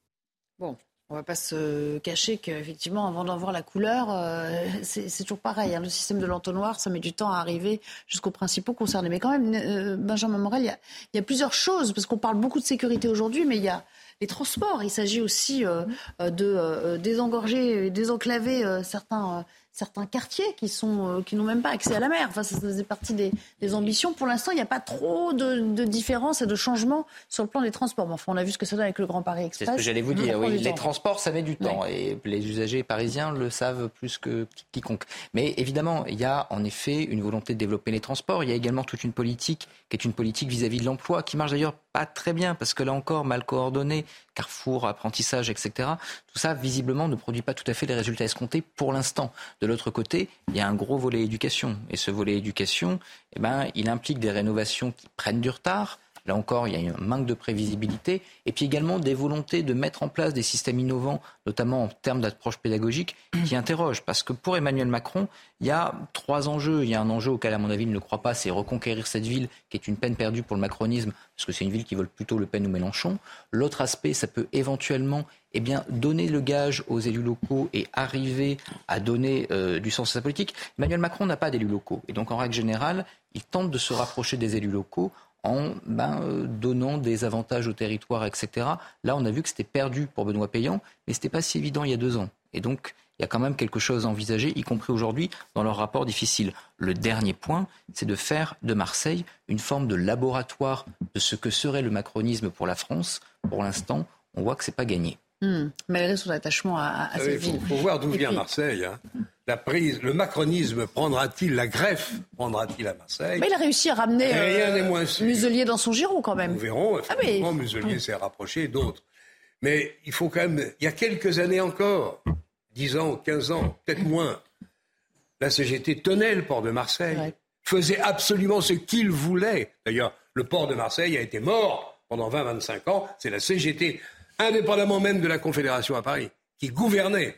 Bon, On va pas se cacher qu'effectivement, avant d'en voir la couleur, euh, c'est toujours pareil. Hein. Le système de l'entonnoir, ça met du temps à arriver jusqu'aux principaux concernés. Mais quand même, euh, Benjamin Morel, il y a, il y a plusieurs choses, parce qu'on parle beaucoup de sécurité aujourd'hui, mais il y a les transports. Il s'agit aussi euh, de désengorger, désenclaver certains certains quartiers qui sont euh, qui n'ont même pas accès à la mer. Enfin, ça faisait partie des, ambitions. Pour l'instant, il n'y a pas trop de, de différences et de changements sur le plan des transports. Mais enfin, on a vu ce que ça donne avec le Grand Paris Express. C'est ce que j'allais vous dire. Oui, les transports, ça met du temps et les usagers parisiens le savent plus que quiconque. Mais évidemment, il y a en effet une volonté de développer les transports. Il y a également toute une politique qui est une politique vis-à-vis -vis de l'emploi qui marche d'ailleurs pas très bien parce que là encore mal coordonné, carrefour, apprentissage, etc. Tout ça visiblement ne produit pas tout à fait les résultats escomptés pour l'instant. De l'autre côté, il y a un gros volet éducation et ce volet éducation, eh ben, il implique des rénovations qui prennent du retard Là encore, il y a un manque de prévisibilité et puis également des volontés de mettre en place des systèmes innovants, notamment en termes d'approche pédagogique, qui interrogent. Parce que pour Emmanuel Macron, il y a trois enjeux. Il y a un enjeu auquel, à mon avis, il ne croit pas, c'est reconquérir cette ville qui est une peine perdue pour le macronisme, parce que c'est une ville qui vole plutôt Le Pen ou Mélenchon. L'autre aspect, ça peut éventuellement eh bien, donner le gage aux élus locaux et arriver à donner euh, du sens à sa politique. Emmanuel Macron n'a pas d'élus locaux. Et donc, en règle générale, il tente de se rapprocher des élus locaux en ben, euh, donnant des avantages au territoire, etc. Là, on a vu que c'était perdu pour Benoît Payan, mais ce n'était pas si évident il y a deux ans. Et donc, il y a quand même quelque chose à envisager, y compris aujourd'hui, dans leur rapport difficile. Le dernier point, c'est de faire de Marseille une forme de laboratoire de ce que serait le macronisme pour la France. Pour l'instant, on voit que ce n'est pas gagné. Hmm. Malgré son attachement à, à cette ville. Il faut, voir d'où vient Marseille. Hein. La prise, le macronisme prendra-t-il la greffe Prendra-t-il à Marseille Mais il a réussi à ramener euh, Muselier dans son giron quand même. Nous verrons. Ah effectivement, Muselier s'est rapproché d'autres. Mais il faut quand même. Il y a quelques années encore, 10 ans, 15 ans, peut-être moins, la CGT tenait le port de Marseille, faisait absolument ce qu'il voulait. D'ailleurs, le port de Marseille a été mort pendant 20-25 ans. C'est la CGT indépendamment même de la Confédération à Paris, qui gouvernait.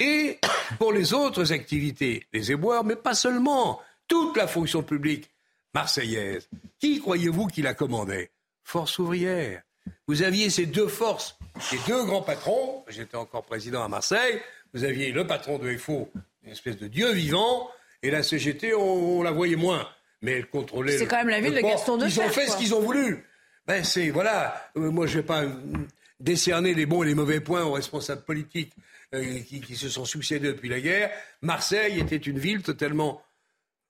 Et (coughs) pour les autres activités, les éboueurs, mais pas seulement, toute la fonction publique marseillaise, qui croyez-vous qui la commandait? Force ouvrière. Vous aviez ces deux forces, ces deux grands patrons, j'étais encore président à Marseille, vous aviez le patron de FO, une espèce de dieu vivant, et la CGT, on, la voyait moins. Mais elle contrôlait. C'est quand même la ville de Gaston de Ils ont fait ce qu'ils ont voulu. Ben c'est voilà. Euh, moi je vais pas décerner les bons et les mauvais points aux responsables politiques euh, qui, se sont succédés depuis la guerre. Marseille était une ville totalement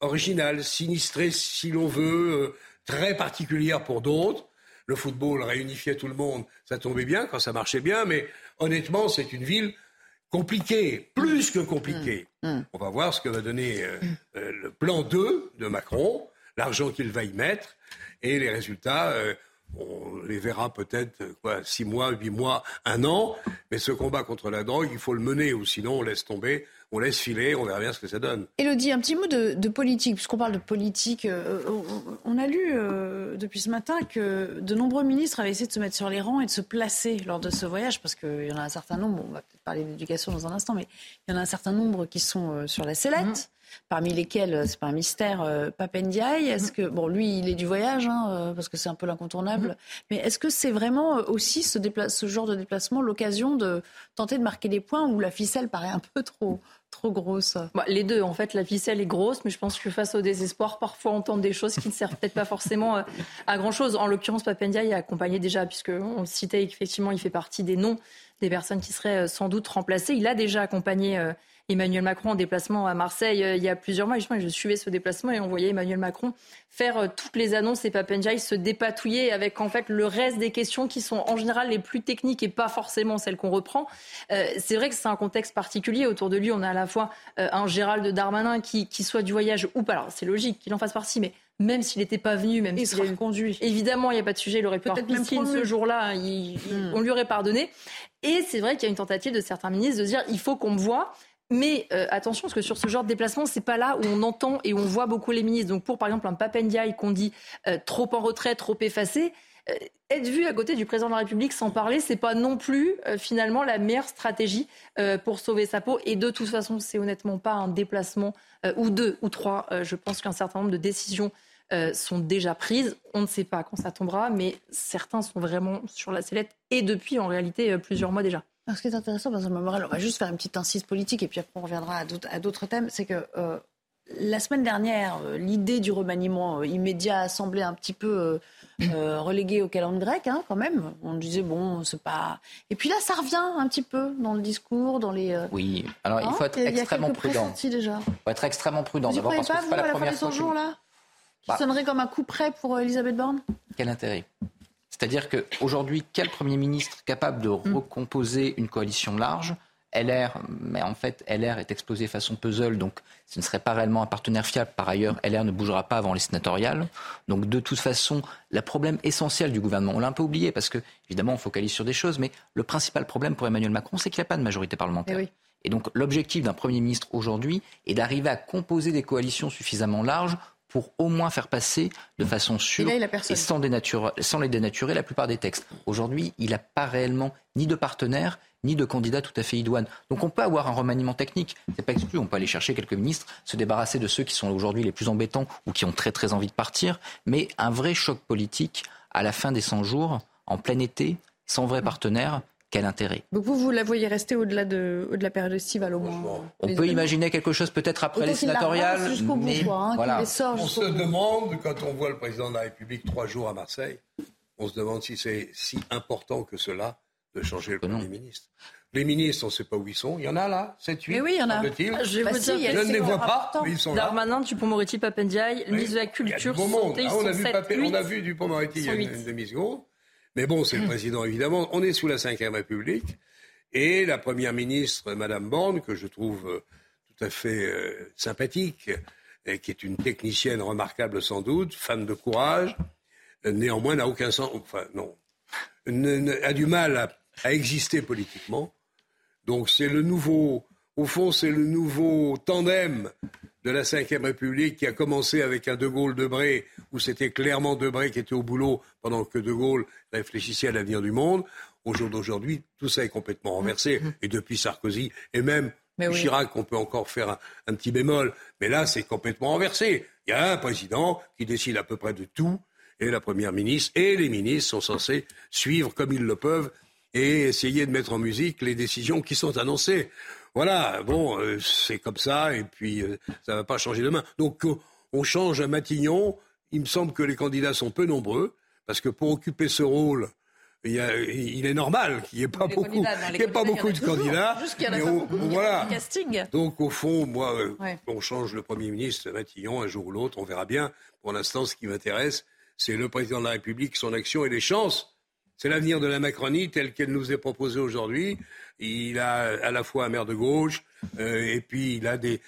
originale, sinistrée si l'on veut, euh, très particulière pour d'autres. Le football réunifiait tout le monde, ça tombait bien quand ça marchait bien, mais honnêtement, c'est une ville compliquée, plus que compliquée. Mmh. Mmh. On va voir ce que va donner euh, le plan 2 de Macron, l'argent qu'il va y mettre, et les résultats on les verra peut-être quoi, six mois, huit mois, un an. Mais ce combat contre la drogue, il faut le mener, ou sinon on laisse tomber, on laisse filer, on verra bien ce que ça donne. Elodie, un petit mot de, politique, puisqu'on parle de politique. Euh, on, a lu euh, depuis ce matin que de nombreux ministres avaient essayé de se mettre sur les rangs et de se placer lors de ce voyage, parce qu'il y en a un certain nombre, on va peut-être parler d'éducation dans un instant, mais il y en a un certain nombre qui sont euh, sur la sellette. Mmh parmi lesquels, euh, c'est pas un mystère, euh, Papendiaï. Est-ce que, bon, lui, il est du voyage, hein, euh, parce que c'est un peu l'incontournable, mhm. mais est-ce que c'est vraiment aussi ce, ce genre de déplacement l'occasion de tenter de marquer des points où la ficelle paraît un peu trop trop grosse? Bah, Les deux, en fait, la ficelle est grosse, mais je pense que face au désespoir, parfois on entend des choses qui ne servent peut-être pas forcément à grand-chose. En l'occurrence, Papendia est accompagné déjà, puisqu'on le citait, effectivement, il fait partie des noms des personnes qui seraient sans doute remplacées. Il a déjà accompagné Emmanuel Macron en déplacement à Marseille euh, il y a plusieurs mois. Justement, je suivais ce déplacement et on voyait Emmanuel Macron faire euh, toutes les annonces et Papenjai se dépatouiller avec en fait le reste des questions qui sont en général les plus techniques et pas forcément celles qu'on reprend. Euh, c'est vrai que c'est un contexte particulier. Autour de lui, on a à la fois un Gérald Darmanin qui, qui soit du voyage ou pas. Alors c'est logique qu'il en fasse partie, mais même s'il n'était pas venu, même s'il serait conduit. Évidemment, il n'y a pas de sujet, il aurait pu être même ce jour-là, hmm. on lui aurait pardonné. Et c'est vrai qu'il y a une tentative de certains ministres de dire il faut qu'on me voie. Mais euh, attention, parce que sur ce genre de déplacement, c'est pas là où on entend et on voit beaucoup les ministres. Donc pour par exemple un Papendiaï qu'on dit euh, trop en retrait, trop effacé, euh, être vu à côté du président de la République sans parler, c'est pas non plus finalement la meilleure stratégie pour sauver sa peau. Et de toute façon, c'est honnêtement pas un déplacement ou deux ou trois. je pense qu'un certain nombre de décisions sont déjà prises. On ne sait pas quand ça tombera, mais certains sont vraiment sur la sellette et depuis en réalité plusieurs mois déjà. Ce qui est intéressant un mémorial, on va juste faire une petite incise politique et puis après on reviendra à d'autres thèmes, c'est que euh, la semaine dernière, euh, l'idée du remaniement euh, immédiat a semblé un petit peu reléguée au calendrier grec, hein, quand même. On disait, bon, c'est pas. Et puis là, ça revient un petit peu dans le discours, dans les. Oui, alors il faut être extrêmement prudent. déjà. Il faut être extrêmement prudent. Vous ne pas, vous, pas la, la fin des 100 jours, là? Qui bah. sonnerait comme un coup près pour Elisabeth Borne? Quel intérêt? C'est-à-dire qu'aujourd'hui, quel Premier ministre capable de mm. recomposer une coalition large? LR, mais en fait, LR est explosé façon puzzle, donc ce ne serait pas réellement un partenaire fiable. Par ailleurs, LR ne bougera pas avant les sénatoriales. Donc, de toute façon, le problème essentiel du gouvernement, on l'a un peu oublié parce que, évidemment, on focalise sur des choses, mais le principal problème pour Emmanuel Macron, c'est qu'il n'y a pas de majorité parlementaire. Et, eh Et donc, l'objectif d'un Premier ministre aujourd'hui est d'arriver à composer des coalitions suffisamment larges pour au moins faire passer de façon sûre et, sans, sans les dénaturer la plupart des textes. Aujourd'hui, il n'a pas réellement ni de partenaire ni de candidat tout à fait idoine. Donc on peut avoir un remaniement technique, c'est pas exclu, on peut aller chercher quelques ministres, se débarrasser de ceux qui sont aujourd'hui les plus embêtants ou qui ont très très envie de partir, mais un vrai choc politique à la fin des 100 jours, en plein été, sans vrai partenaire, quel intérêt? Donc vous, vous la voyez rester au-delà de, au de la période estivale au moins On peut imaginer quelque chose peut-être après les sénatoriales. Mais hein, voilà. on se demande, quand on voit le président de la République trois jours à Marseille, on se demande si c'est si important que cela de changer le Premier ministre. Les ministres, on ne sait pas où ils sont. Il y en a là 7, 8 Mais oui, il y en a. Je, bah dire, je ne les vois pas, mais ils sont Darmanin, Dupont-Moretti, Papendiaï, ministre de la Culture, santé, ah, on, a vu on a vu Dupont-Moretti il y a une demi-seconde. Mais bon, c'est le président, évidemment. On est sous la Ve République. Et la première ministre, Madame Borne, que je trouve euh, tout à fait euh, sympathique, et qui est une technicienne remarquable sans doute, femme de courage, néanmoins n'a aucun sens, enfin non, a du mal à, à exister politiquement. Donc c'est le nouveau, au fond, c'est le nouveau tandem de la Ve République qui a commencé avec un De Gaulle-Debré, où c'était clairement Debré qui était au boulot pendant que De Gaulle réfléchissait à l'avenir du monde. Au jour d'aujourd'hui, tout ça est complètement renversé. Mmh. Et depuis Sarkozy, et même Chirac, on peut encore faire un, petit bémol. Mais là, c'est complètement renversé. Il y a un président qui décide à peu près de tout, et la première ministre et les ministres sont censés suivre comme ils le peuvent et essayer de mettre en musique les décisions qui sont annoncées. Voilà, bon, euh, c'est comme ça, et puis euh, ça ne va pas changer demain. Donc euh, on change à Matignon. Il me semble que les candidats sont peu nombreux, parce que pour occuper ce rôle, il, est normal qu'il n'y ait pas beaucoup, pas beaucoup de candidats. voilà. Donc au fond, moi, on change le Premier ministre Matignon un jour ou l'autre, on verra bien. Pour l'instant, ce qui m'intéresse, c'est le président de la République, son action et les chances c'est l'avenir de la Macronie telle qu'elle nous est proposée aujourd'hui. Il a à la fois un maire de gauche euh, et puis il a des,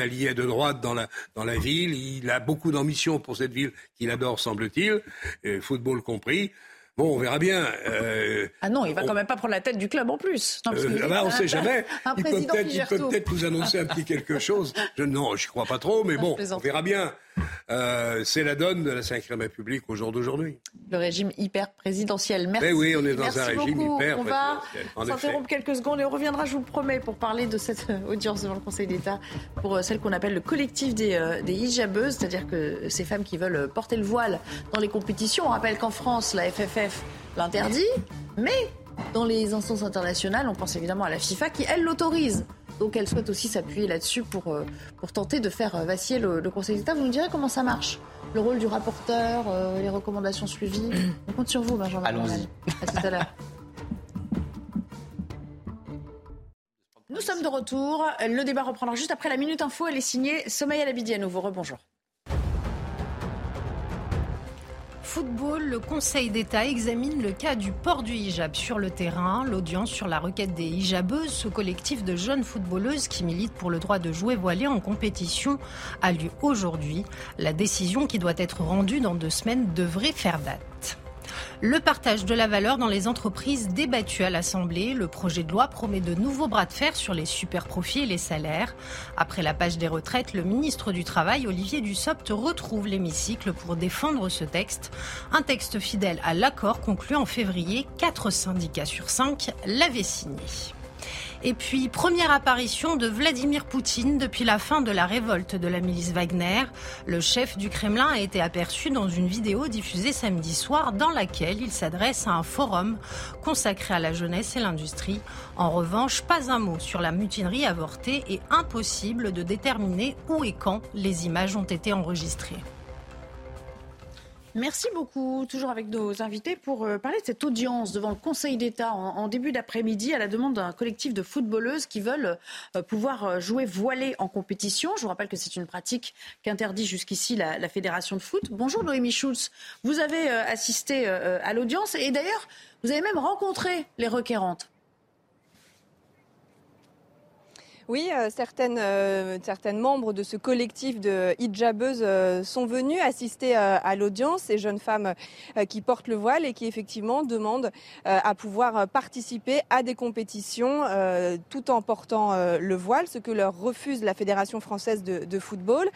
alliés de droite dans la, dans la ville. Il a beaucoup d'ambition pour cette ville qu'il adore, semble-t-il, football compris. Bon, on verra bien. Euh, ah non, il va quand même pas prendre la tête du club en plus. Non, euh, bah, on ne sait (laughs) jamais. il peut peut-être peut nous annoncer un petit quelque chose. Je, non, je crois pas trop, mais (laughs) bon, on verra bien. Euh, c'est la donne de la Ve République au jour d'aujourd'hui. Le régime hyper présidentiel. Merci. Mais oui, on est dans un régime hyper on présidentiel. On va s'interrompre quelques secondes et on reviendra, je vous le promets, pour parler de cette (laughs) audience devant le Conseil d'État pour celle qu'on appelle le collectif des, des hijabeuses, c'est-à-dire que ces femmes qui veulent porter le voile dans les compétitions. On rappelle qu'en France, la FFF l'interdit, mais dans les instances internationales, on pense évidemment à la FIFA qui, elle, l'autorise. Donc elle souhaite aussi s'appuyer là-dessus pour, euh, pour tenter de faire vaciller le, Conseil d'État. Vous nous direz comment ça marche Le rôle du rapporteur, euh, les recommandations suivies. On compte sur vous, Benjamin. Allons-y. À tout à l'heure. Nous sommes de retour. Le débat reprendra juste après la Minute Info. Elle est signée Sommeil à la à nouveau. Rebonjour. Football, le Conseil d'État examine le cas du port du hijab sur le terrain. L'audience sur la requête des hijabeuses, ce collectif de jeunes footballeuses qui militent pour le droit de jouer voilé en compétition, a lieu aujourd'hui. La décision qui doit être rendue dans deux semaines devrait faire date. Le partage de la valeur dans les entreprises débattu à l'Assemblée. Le projet de loi promet de nouveaux bras de fer sur les super profits et les salaires. Après la page des retraites, le ministre du Travail, Olivier Dussopt, retrouve l'hémicycle pour défendre ce texte. Un texte fidèle à l'accord conclu en février. Quatre syndicats sur cinq l'avaient signé. Et puis, première apparition de Vladimir Poutine depuis la fin de la révolte de la milice Wagner. Le chef du Kremlin a été aperçu dans une vidéo diffusée samedi soir dans laquelle il s'adresse à un forum consacré à la jeunesse et l'industrie. En revanche, pas un mot sur la mutinerie avortée et impossible de déterminer où et quand les images ont été enregistrées. Merci beaucoup. Toujours avec nos invités pour euh, parler de cette audience devant le Conseil d'État en, début d'après-midi à la demande d'un collectif de footballeuses qui veulent euh, pouvoir euh, jouer voilées en compétition. Je vous rappelle que c'est une pratique qu'interdit jusqu'ici la, Fédération de foot. Bonjour Noémie Schulz. Vous avez assisté à l'audience et d'ailleurs, vous avez même rencontré les requérantes. Oui, euh, certaines, euh, certaines membres de ce collectif de hijabeuses euh, sont venues assister à l'audience, ces jeunes femmes qui portent le voile et qui effectivement demandent à pouvoir participer à des compétitions tout en portant le voile, ce que leur refuse la Fédération française de, football.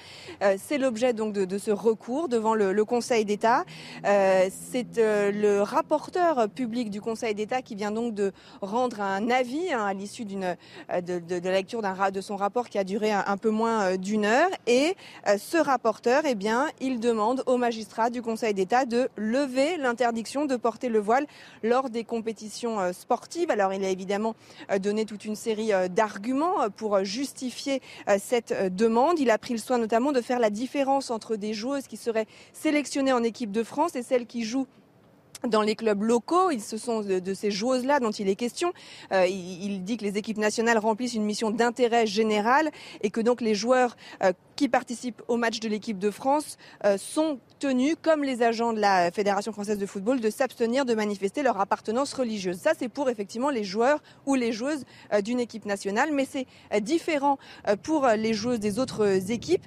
C'est l'objet donc de, ce recours devant le, Conseil d'État. C'est le rapporteur public du Conseil d'État qui vient donc de rendre un avis hein, à l'issue d'une de, de, de la lecture de son rapport qui a duré un, peu moins euh, d'une heure. Et euh, ce rapporteur, eh bien, il demande aux magistrats du Conseil d'État de lever l'interdiction de porter le voile lors des compétitions euh, sportives. Alors, il a évidemment donné toute une série d'arguments pour justifier cette demande. Il a pris le soin notamment de faire la différence entre des joueuses qui seraient sélectionnées en équipe de France et celles qui jouent dans les clubs locaux. Ce sont de, ces joueuses-là dont il est question. Euh, il, dit que les équipes nationales remplissent une mission d'intérêt général et que donc les joueurs euh, qui participent au match de l'équipe de France euh, sont tenus, comme les agents de la Fédération française de football, de s'abstenir de manifester leur appartenance religieuse. Ça, c'est pour effectivement les joueurs ou les joueuses d'une équipe nationale, mais c'est différent pour les joueuses des autres équipes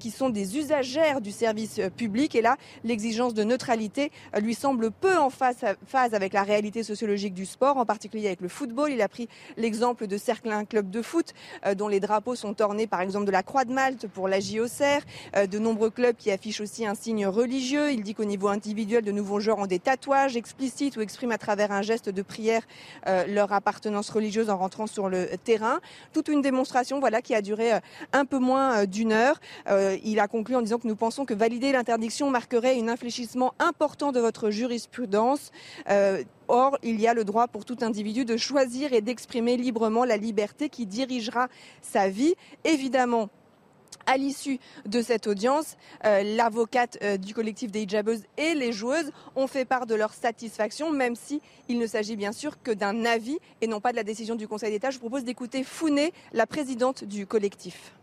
qui sont des usagères du service public. Et là, l'exigence de neutralité lui semble peu en phase, avec la réalité sociologique du sport, en particulier avec le football. Il a pris l'exemple de Cerclin Club de foot, euh, dont les drapeaux sont ornés par exemple de la Croix de Malte pour la JOCR, euh, de nombreux clubs qui affichent aussi un signe religieux. Il dit qu'au niveau individuel, de nouveaux joueurs ont des tatouages explicites ou expriment à travers un geste de prière euh, leur appartenance religieuse en rentrant sur le terrain. Toute une démonstration voilà, qui a duré un peu moins d'une heure. il a conclu en disant que nous pensons que valider l'interdiction marquerait un infléchissement important de votre jurisprudence euh, or, il y a le droit pour tout individu de choisir et d'exprimer librement la liberté qui dirigera sa vie. Évidemment, à l'issue de cette audience, euh, l'avocate euh, du collectif des hijabeuses et les joueuses ont fait part de leur satisfaction, même si il ne s'agit bien sûr que d'un avis et non pas de la décision du Conseil d'État. Je vous propose d'écouter Founé, la présidente du collectif.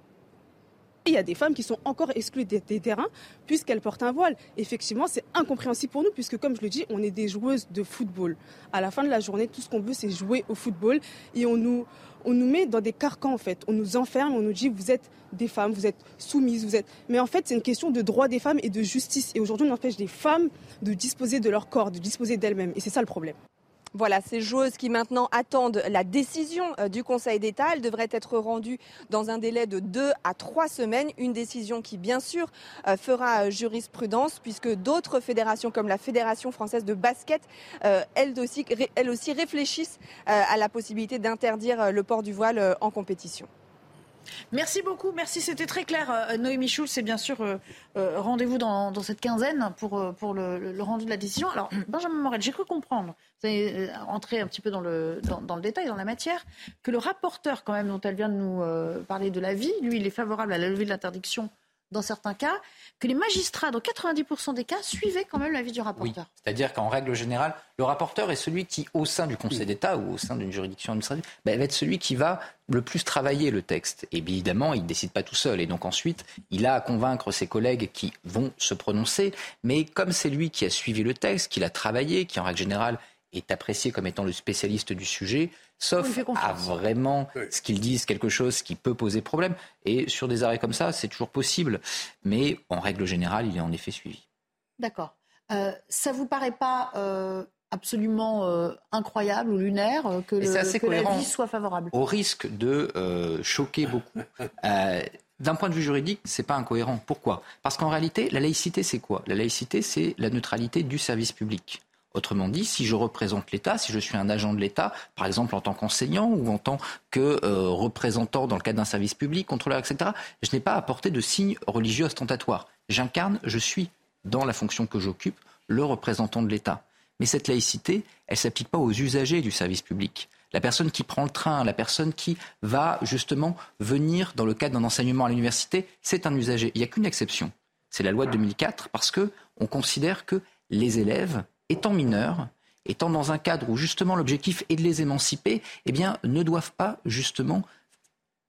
Il y a des femmes qui sont encore exclues des, terrains puisqu'elles portent un voile. Effectivement, c'est incompréhensible pour nous puisque, comme je le dis, on est des joueuses de football. À la fin de la journée, tout ce qu'on veut, c'est jouer au football et on nous, on nous met dans des carcans en fait. On nous enferme, on nous dit vous êtes des femmes, vous êtes soumises, vous êtes. Mais en fait, c'est une question de droit des femmes et de justice. Et aujourd'hui, on empêche des femmes de disposer de leur corps, de disposer d'elles-mêmes. Et c'est ça le problème. Voilà, ces joueuses qui maintenant attendent la décision euh, du Conseil d'État. Elle devrait être rendue dans un délai de deux à trois semaines. Une décision qui, bien sûr, euh, fera euh, jurisprudence puisque d'autres fédérations comme la Fédération française de basket, elles elles aussi réfléchissent à la possibilité d'interdire le port du voile en compétition. Merci beaucoup, merci, c'était très clair. Euh, Noémie Schulz, c'est bien sûr euh, euh, rendez-vous dans, cette quinzaine pour, pour le, rendu de la décision. Alors, (clears throat) Benjamin Morel, j'ai cru comprendre, vous allez entrer un petit peu dans le, dans, le détail, dans la matière, que le rapporteur, quand même, dont elle vient de nous parler de la vie, lui, il est favorable à la levée de l'interdiction dans certains cas, que les magistrats, dans 90% des cas, suivaient quand même l'avis du rapporteur. C'est-à-dire qu'en règle générale, le rapporteur est celui qui, au sein du Conseil d'État ou au sein d'une juridiction administrative, ben, va être celui qui va le plus travailler le texte. Et évidemment, il ne décide pas tout seul. Et donc ensuite, il a à convaincre ses collègues qui vont se prononcer. Mais comme c'est lui qui a suivi le texte, qui l'a travaillé, qui en règle générale est apprécié comme étant le spécialiste du sujet, sauf à vraiment ce qu'ils disent quelque chose qui peut poser problème. Et sur des arrêts comme ça, c'est toujours possible. Mais en règle générale, il est en effet suivi. D'accord. Euh, ça vous paraît pas euh, absolument euh, incroyable ou lunaire euh, que, le, soit favorable? Au risque de choquer beaucoup. (laughs) D'un point de vue juridique, c'est pas incohérent. Pourquoi? Parce qu'en réalité, la laïcité, c'est quoi? La laïcité, c'est la neutralité du service public. Autrement dit, si je représente l'État, si je suis un agent de l'État, par exemple en tant qu'enseignant ou en tant que euh, représentant dans le cadre d'un service public, contrôleur, etc., je n'ai pas apporté de signe religieux ostentatoire. J'incarne, je suis, dans la fonction que j'occupe, le représentant de l'État. Mais cette laïcité, elle ne s'applique pas aux usagers du service public. La personne qui prend le train, la personne qui va justement venir dans le cadre d'un enseignement à l'université, c'est un usager. Il n'y a qu'une exception. C'est la loi de 2004 parce que on considère que les élèves étant mineurs, étant dans un cadre où justement l'objectif est de les émanciper, eh bien, ne doivent pas justement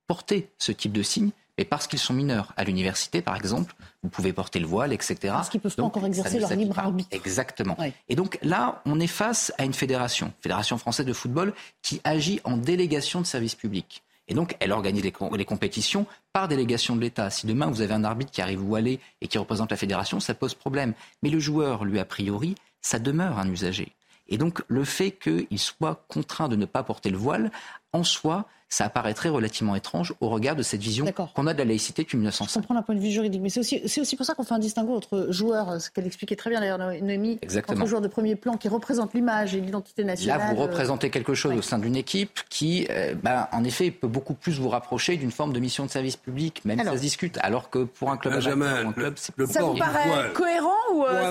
porter ce type de signe. Mais parce qu'ils sont mineurs, à l'université par exemple, vous pouvez porter le voile, etc. Parce qu'ils ne peuvent pas encore exercer leur libre arbitre. Exactement. Et donc là, on est face à une fédération, Fédération française de football, qui agit en délégation de service public. Et donc, elle organise les, les compétitions par délégation de l'État. Si demain vous avez un arbitre qui arrive où aller et qui représente la fédération, ça pose problème. Mais le joueur, lui, a priori, ça demeure un usager. Et donc le fait qu'il soit contraint de ne pas porter le voile, en soi, ça apparaîtrait relativement étrange au regard de cette vision qu'on a de la laïcité depuis 1905. Je comprends d'un point de vue juridique, mais c'est aussi, aussi, pour ça qu'on fait un distinguo entre joueurs, ce qu'elle expliquait très bien d'ailleurs Noémie, entre joueurs de premier plan qui représentent l'image et l'identité nationale. Là, vous représentez quelque chose au sein d'une équipe qui, euh, bah, en effet, peut beaucoup plus vous rapprocher d'une forme de mission de service public, même si ça se discute, alors que pour un club, Benjamin, un club le, ça vous paraît cohérent ou euh,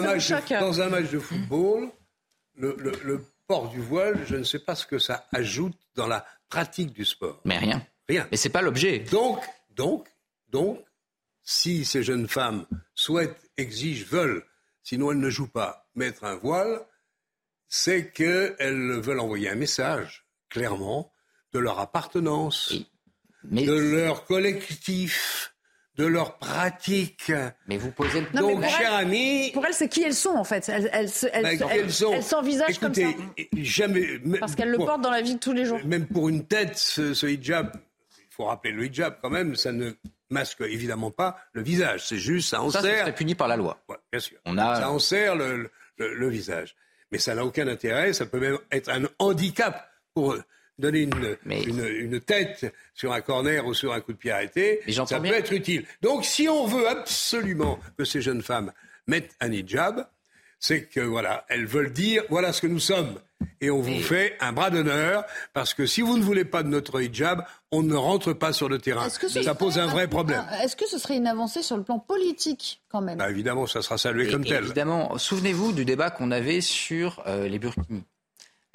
Dans un match de football, le, le, port du voile, je ne sais pas ce que ça ajoute dans la pratique du sport. Mais rien. Rien. Mais c'est pas l'objet. Donc, donc, donc, si ces jeunes femmes souhaitent, exigent, veulent, sinon elles ne jouent pas, mettre un voile, c'est qu'elles veulent envoyer un message, clairement, de leur appartenance, de leur collectif, de leur pratique. Mais vous posez le Donc, cher ami. Pour elles, c'est qui elles sont, en fait. Elles, elles, elles, bah, elles s'envisagent comme ça. Jamais, Parce qu'elles le portent dans la vie de tous les jours. Même pour une tête, ce, hijab, il faut rappeler le hijab quand même, ça ne masque évidemment pas le visage. C'est juste, ça enserre. Ça, ça puni par la loi. bien sûr. On a... Ça enserre le, le, le visage. Mais ça n'a aucun intérêt. Ça peut même être un handicap pour eux donner une, une, tête sur un corner ou sur un coup de pied arrêté, ça peut être utile. Donc si on veut absolument que ces jeunes femmes mettent un hijab, c'est que voilà, elles veulent dire voilà ce que nous sommes. Et on vous fait un bras d'honneur parce que si vous ne voulez pas de notre hijab, on ne rentre pas sur le terrain. ça pose un vrai problème. Est-ce que ce serait une avancée sur le plan politique quand même? Bah, Évidemment, ça sera salué comme tel. Évidemment, souvenez-vous du débat qu'on avait sur euh, les burkinis.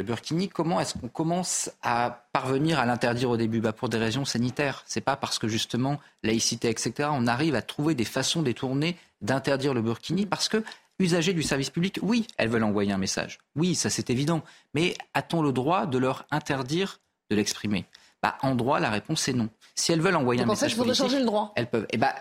Le burkini, comment est-ce qu'on commence à parvenir à l'interdire au début? Bah Pour des raisons sanitaires. C'est pas parce que justement, laïcité, etc., on arrive à trouver des façons détournées d'interdire le burkini parce que usagers du service public, oui, elles veulent envoyer un message. Oui, ça c'est évident. Mais a-t-on le droit de leur interdire de l'exprimer? Bah, En droit, la réponse est non. Si elles veulent envoyer un message politique, changer le droit. elles peuvent. Eh bah,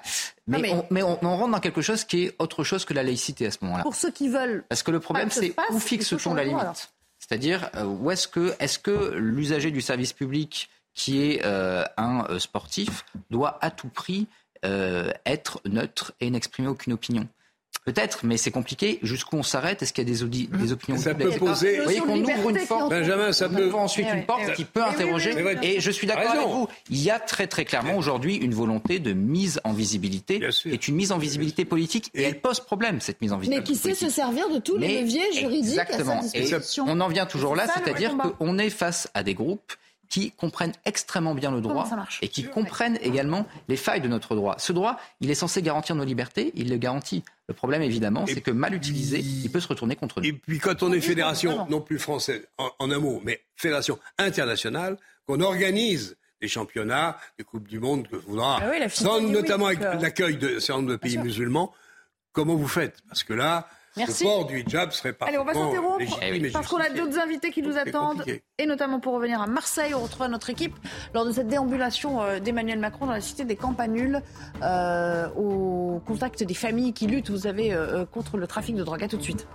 mais, on, mais on, rentre dans quelque chose qui est autre chose que la laïcité à ce moment-là. Pour ceux qui veulent. Parce que le problème, c'est où fixe-t-on la limite? C'est-à-dire, euh, où est-ce que, est-ce que l'usager du service public qui est euh, un euh, sportif doit à tout prix être neutre et n'exprimer aucune opinion? Peut-être, mais c'est compliqué. Jusqu'où on s'arrête? Est-ce qu'il y a des, des opinions Ça peut poser. Vous voyez qu'on ouvre une porte. Benjamin, ça peut. ensuite une porte qui peut interroger. Et je suis d'accord avec vous. Il y a très très clairement aujourd'hui une volonté de mise en visibilité. C'est une mise en visibilité politique et, elle pose problème cette mise en visibilité. Mais qui sait se servir de tous les leviers juridiques exactement. à sa disposition. Et on en vient toujours là, c'est-à-dire qu'on est face à des groupes qui comprennent extrêmement bien le droit et qui comprennent également les failles de notre droit. Ce droit, il est censé garantir nos libertés, il le garantit. Le problème, évidemment, c'est que mal utilisé, il peut se retourner contre nous. Et puis quand on est fédération, non plus française, en, un mot, mais fédération internationale, qu'on organise des championnats, des Coupes du Monde que voudra, ah notamment avec l'accueil de certain nombre de pays musulmans, comment vous faites? Parce que là, Merci. Le port du hijab serait pas. Allez, on va s'interrompre parce qu'on a d'autres invités qui nous attendent. Et notamment pour revenir à Marseille, on retrouve notre équipe lors de cette déambulation euh, d'Emmanuel Macron dans la cité des Campanules euh, au contact des familles qui luttent, vous savez, euh, contre le trafic de drogue. À tout de suite.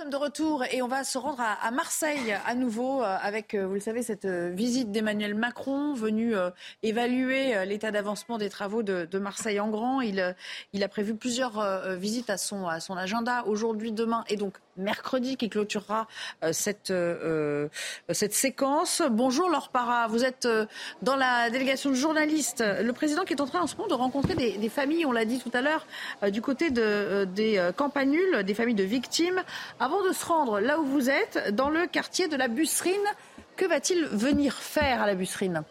Sommes de retour et on va se rendre à, Marseille à nouveau euh, avec, euh, vous le savez, cette euh, visite d'Emmanuel Macron venu évaluer l'état d'avancement des travaux de, Marseille en grand. Il, a prévu plusieurs visites à son agenda aujourd'hui, demain et donc mercredi qui clôturera euh, cette, euh, euh, cette séquence. Bonjour Laure Parra, vous êtes dans la délégation de journalistes. Le président qui est en train en ce moment de rencontrer des, familles, on l'a dit tout à l'heure, du côté de, des campanules, des familles de victimes. Avant de se rendre là où vous êtes, dans le quartier de la Busserine, que va-t-il venir faire à la Busserine?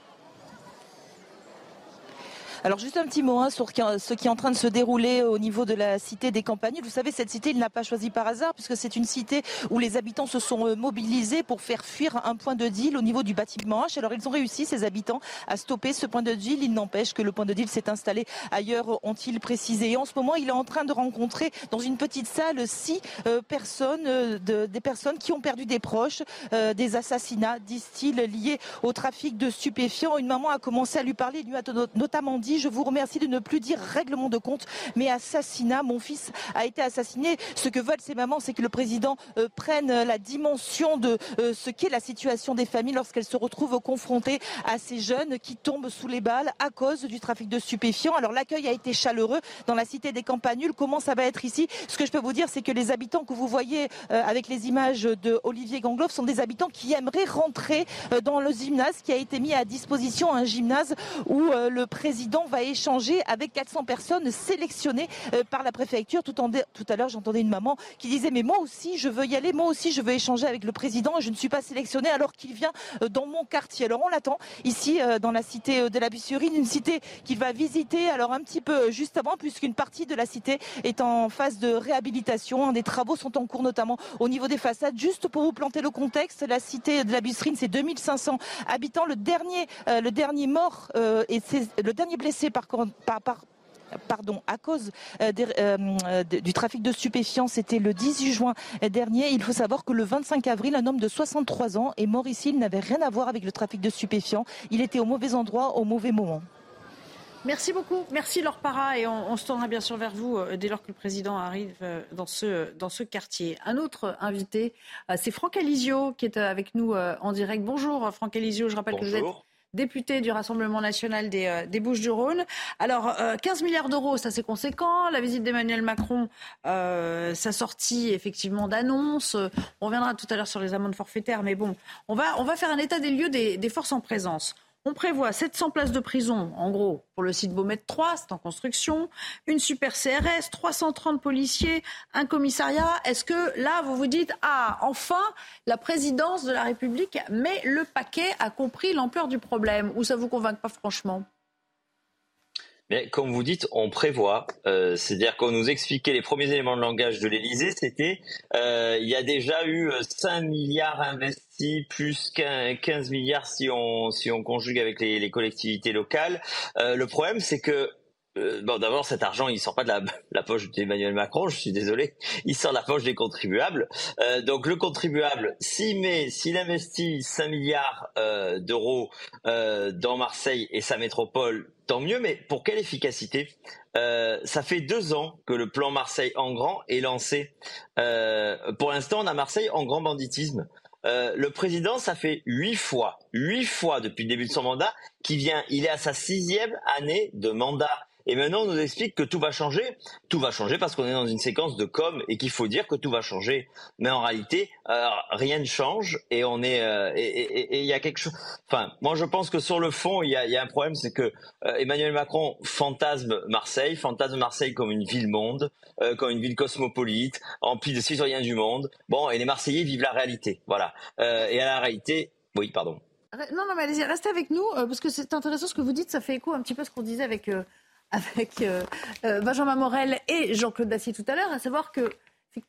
Alors juste un petit mot hein, sur ce qui est en train de se dérouler au niveau de la cité des campagnes. Vous savez, cette cité, il n'a pas choisi par hasard puisque c'est une cité où les habitants se sont euh, mobilisés pour faire fuir un point de deal au niveau du bâtiment H. Alors ils ont réussi, ces habitants, à stopper ce point de deal. Il n'empêche que le point de deal s'est installé ailleurs, ont-ils précisé. Et en ce moment, il est en train de rencontrer dans une petite salle six euh, personnes, euh, des personnes qui ont perdu des proches, des assassinats, disent-ils, liés au trafic de stupéfiants. Une maman a commencé à lui parler, lui a notamment dit je vous remercie de ne plus dire règlement de compte, mais assassinat. Mon fils a été assassiné. Ce que veulent ces mamans, c'est que le président euh, prenne la dimension de euh, ce qu'est la situation des familles lorsqu'elles se retrouvent confrontées à ces jeunes qui tombent sous les balles à cause du trafic de stupéfiants. Alors l'accueil a été chaleureux dans la cité des Campanules. Comment ça va être ici? Ce que je peux vous dire, c'est que les habitants que vous voyez euh, avec les images de Olivier Gangloff sont des habitants qui aimeraient rentrer dans le gymnase qui a été mis à disposition, un gymnase où le président va échanger avec 400 personnes sélectionnées euh, par la préfecture. Tout, à l'heure, j'entendais une maman qui disait mais moi aussi je veux y aller, moi aussi je veux échanger avec le président et je ne suis pas sélectionnée alors qu'il vient euh, dans mon quartier. Alors on l'attend ici euh, dans la cité de la Bussurine, une cité qu'il va visiter alors un petit peu juste avant puisqu'une partie de la cité est en phase de réhabilitation. Des travaux sont en cours notamment au niveau des façades. Juste pour vous planter le contexte, la cité de la Bussurine c'est 2500 habitants. Le dernier, le dernier mort et le dernier blessé par, pardon, à cause euh, euh, du trafic de stupéfiants, c'était le 18 juin dernier. Il faut savoir que le 25 avril, un homme de 63 ans est mort ici. Il n'avait rien à voir avec le trafic de stupéfiants. Il était au mauvais endroit, au mauvais moment. Merci beaucoup. Merci Laure Parra et on, se tournera bien sûr vers vous euh, dès lors que le président arrive dans ce, dans ce quartier. Un autre invité, c'est Franck Alizio qui est avec nous en direct. Bonjour Franck Alizio, je rappelle que vous êtes député du Rassemblement national des, euh, Bouches-du-Rhône. Alors, 15 euh, milliards d'euros, ça c'est conséquent. La visite d'Emmanuel Macron, euh, sa sortie effectivement d'annonce. On reviendra tout à l'heure sur les amendes forfaitaires, mais bon, on va, on va faire un état des lieux des forces en présence. On prévoit 700 places de prison, en gros, pour le site Beaumet 3, c'est en construction, une super CRS, 330 policiers, un commissariat. Est-ce que là, vous vous dites, ah, enfin, la présidence de la République met le paquet, a compris l'ampleur du problème, ou ça ne vous convainc pas franchement? Mais comme vous dites, on prévoit. Euh, c'est-à-dire qu'on nous expliquait les premiers éléments de langage de l'Élysée, c'était euh, il y a déjà eu 5 milliards investis plus 15 milliards si on si on conjugue avec les, les collectivités locales. Euh, le problème, c'est que euh, bon, d'abord, cet argent, il sort pas de (laughs) la, poche d'Emmanuel Macron, je suis désolé. Il sort de la poche des contribuables. Euh, donc, le contribuable, s'il met, s'il investit 5 milliards euh, d'euros euh, dans Marseille et sa métropole, tant mieux. Mais pour quelle efficacité? Euh, Ça fait deux ans que le plan Marseille en grand est lancé. pour l'instant, on a Marseille en grand banditisme. Euh, le président, ça fait huit fois, huit fois depuis le début de son mandat, qui vient, il est à sa sixième année de mandat. Et maintenant, on nous explique que tout va changer. Tout va changer parce qu'on est dans une séquence de com et qu'il faut dire que tout va changer. Mais en réalité, euh, rien ne change et on est euh, il y a quelque chose. Enfin, moi, je pense que sur le fond, il y a, y a, un problème, c'est que euh, Emmanuel Macron fantasme Marseille, fantasme Marseille comme une ville monde, comme une ville cosmopolite, emplie de citoyens du monde. Bon, et les Marseillais vivent la réalité. Voilà. et à la réalité, oui, pardon. Non, non, mais allez-y, restez avec nous, parce que c'est intéressant ce que vous dites, ça fait écho un petit peu à ce qu'on disait avec avec euh, euh, Benjamin Morel et Jean-Claude Dacier tout à l'heure, à savoir que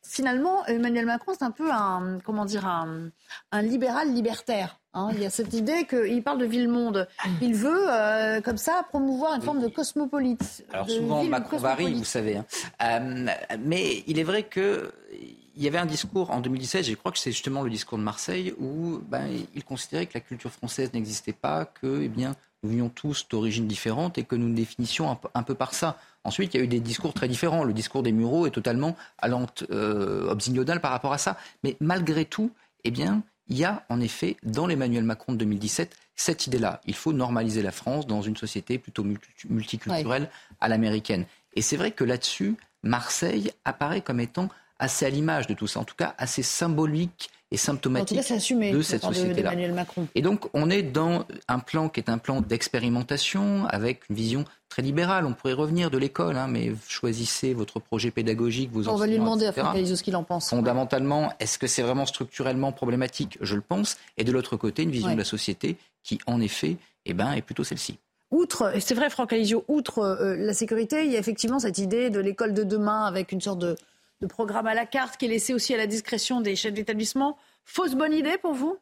finalement, Emmanuel Macron, c'est un peu un, comment dire, un, libéral libertaire. Hein. Il y a cette idée qu'il parle de ville-monde. Il veut, euh, comme ça, promouvoir une forme de cosmopolite. Alors souvent, Macron varie, vous savez. Hein. mais il est vrai que il y avait un discours en 2017, je crois que c'est justement le discours de Marseille, où ben, il considérait que la culture française n'existait pas, que eh bien, nous venions tous d'origines différentes et que nous nous définissions un peu, par ça. Ensuite, il y a eu des discours très différents. Le discours des Mureaux est totalement allant euh, par rapport à ça. Mais malgré tout, eh bien, il y a en effet dans l'Emmanuel Macron de 2017 cette idée-là. Il faut normaliser la France dans une société plutôt multiculturelle à l'américaine. Et c'est vrai que là-dessus, Marseille apparaît comme étant assez à l'image de tout ça, en tout cas assez symbolique et symptomatique de cette société-là. Et donc, on est dans un plan qui est un plan d'expérimentation avec une vision très libérale. On pourrait revenir de l'école, hein, mais choisissez votre projet pédagogique, vos On va lui demander à Franck ce qu'il en pense. Fondamentalement, est-ce que c'est vraiment structurellement problématique? Je le pense. Et de l'autre côté, une vision de la société qui, en effet, eh ben, est plutôt celle-ci. Outre, c'est vrai, Franck Alizio, outre euh, la sécurité, il y a effectivement cette idée de l'école de demain avec une sorte de de programme à la carte qui est laissé aussi à la discrétion des chefs d'établissement. Fausse bonne idée pour vous?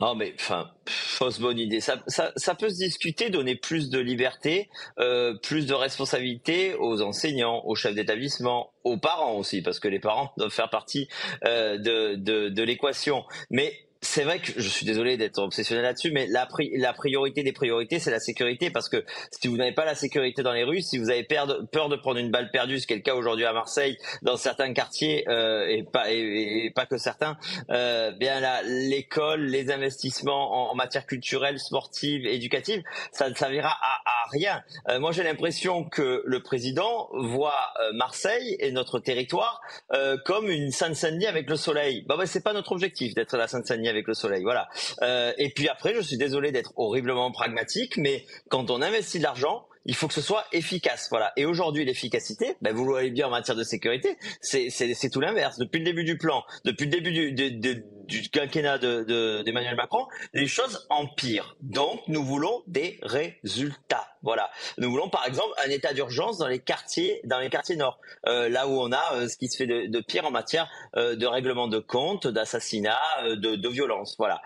Non, mais enfin, fausse bonne idée. Ça, ça, peut se discuter, donner plus de liberté, euh, plus de responsabilité aux enseignants, aux chefs d'établissement, aux parents aussi, parce que les parents doivent faire partie euh, de, de, de l'équation. Mais c'est vrai que je suis désolé d'être obsessionné là-dessus, mais la, la, priorité des priorités, c'est la sécurité, parce que si vous n'avez pas la sécurité dans les rues, si vous avez peur de, prendre une balle perdue, ce qui est le cas aujourd'hui à Marseille, dans certains quartiers euh, et pas et, pas que certains, euh, bien là, l'école, les investissements en, matière culturelle, sportive, éducative, ça ne servira à, à rien. Euh, moi, j'ai l'impression que le président voit euh, Marseille et notre territoire euh, comme une Sainte-Saint-Denis avec le soleil. Bah, bah c'est pas notre objectif d'être la Sainte-Saint-Denis avec le soleil. Voilà. Euh, et puis après, je suis désolé d'être horriblement pragmatique, mais quand on investit de l'argent, il faut que ce soit efficace. Voilà. Et aujourd'hui, l'efficacité, ben vous le voyez bien en matière de sécurité, c'est tout l'inverse. Depuis le début du plan, depuis le début du, du quinquennat d'Emmanuel de, Macron, les choses empirent. Donc, nous voulons des résultats. Voilà. Nous voulons, par exemple, un état d'urgence dans les quartiers, dans les quartiers nord, euh, là où on a euh, ce qui se fait de, pire en matière euh, de règlement de compte, d'assassinat, de, de, violence. Voilà.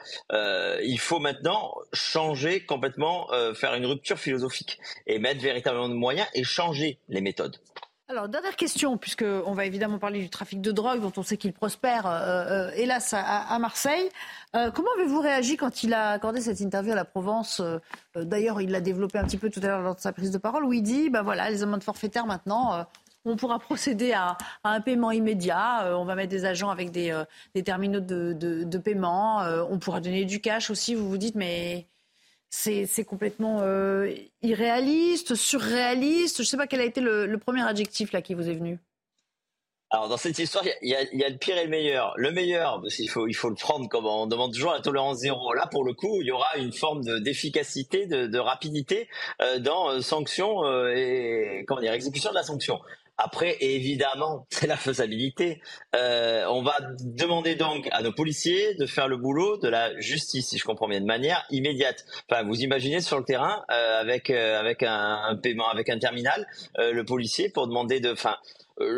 il faut maintenant changer complètement, faire une rupture philosophique et mettre véritablement de moyens et changer les méthodes. Alors, dernière question, puisqu'on va évidemment parler du trafic de drogue, dont on sait qu'il prospère, euh, euh, hélas, à, Marseille. Euh, comment avez-vous réagi quand il a accordé cette interview à la Provence D'ailleurs, il l'a développé un petit peu tout à l'heure lors de sa prise de parole, où il dit, ben voilà, les amendes forfaitaires maintenant, on pourra (laughs) procéder à, un paiement immédiat. on va mettre des agents avec des, terminaux de, de paiement. on pourra donner du cash aussi. Vous vous dites, mais c'est complètement euh, irréaliste, surréaliste. Je ne sais pas quel a été le, premier adjectif là qui vous est venu. Alors dans cette histoire, il y, a, le pire et le meilleur. Le meilleur, parce qu'il faut, il faut le prendre comme on demande toujours la tolérance zéro. Là, pour le coup, il y aura une forme d'efficacité, de, rapidité euh, dans euh, sanction et comment dire exécution de la sanction. Après, évidemment, (laughs) c'est la faisabilité. Euh, on va demander donc à nos policiers de faire le boulot de la justice, si je comprends bien, de manière immédiate. Enfin, vous imaginez sur le terrain euh, avec euh, avec un, paiement, avec un terminal, le policier pour demander de, enfin,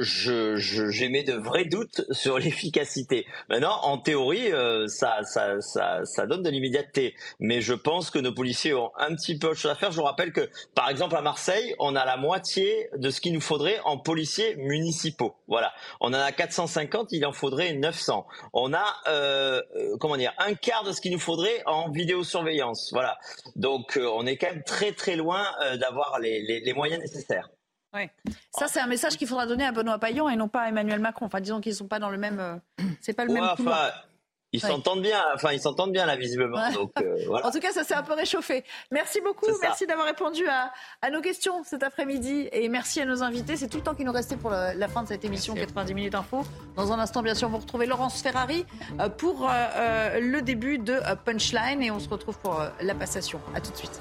je, j'émets de vrais doutes sur l'efficacité. Maintenant, en théorie, euh, ça, ça, ça, ça, donne de l'immédiateté. Mais je pense que nos policiers ont un petit peu autre chose à faire. Je vous rappelle que, par exemple, à Marseille, on a la moitié de ce qu'il nous faudrait en policiers municipaux. Voilà. On en a 450, il en faudrait 900. On a, euh, euh, comment dire, un quart de ce qu'il nous faudrait en vidéosurveillance. Voilà. Donc, euh, on est quand même très très loin d'avoir les, les, les moyens nécessaires. Oui. Ça, c'est un message qu'il faudra donner à Benoît Payon et non pas à Emmanuel Macron. Enfin, disons qu'ils ne sont pas dans le même. Euh, c'est pas le même. Enfin, ils s'entendent bien. Enfin, ils s'entendent bien là, visiblement. Donc, euh, voilà. En tout cas, ça s'est un peu réchauffé. Merci beaucoup. Merci d'avoir répondu à, à, nos questions cet après-midi et merci à nos invités. C'est tout le temps qui nous restait pour la, fin de cette émission 90 minutes info. Dans un instant, bien sûr, vous retrouvez Laurence Ferrari euh, pour le début de Punchline et on se retrouve pour la passation. À tout de suite.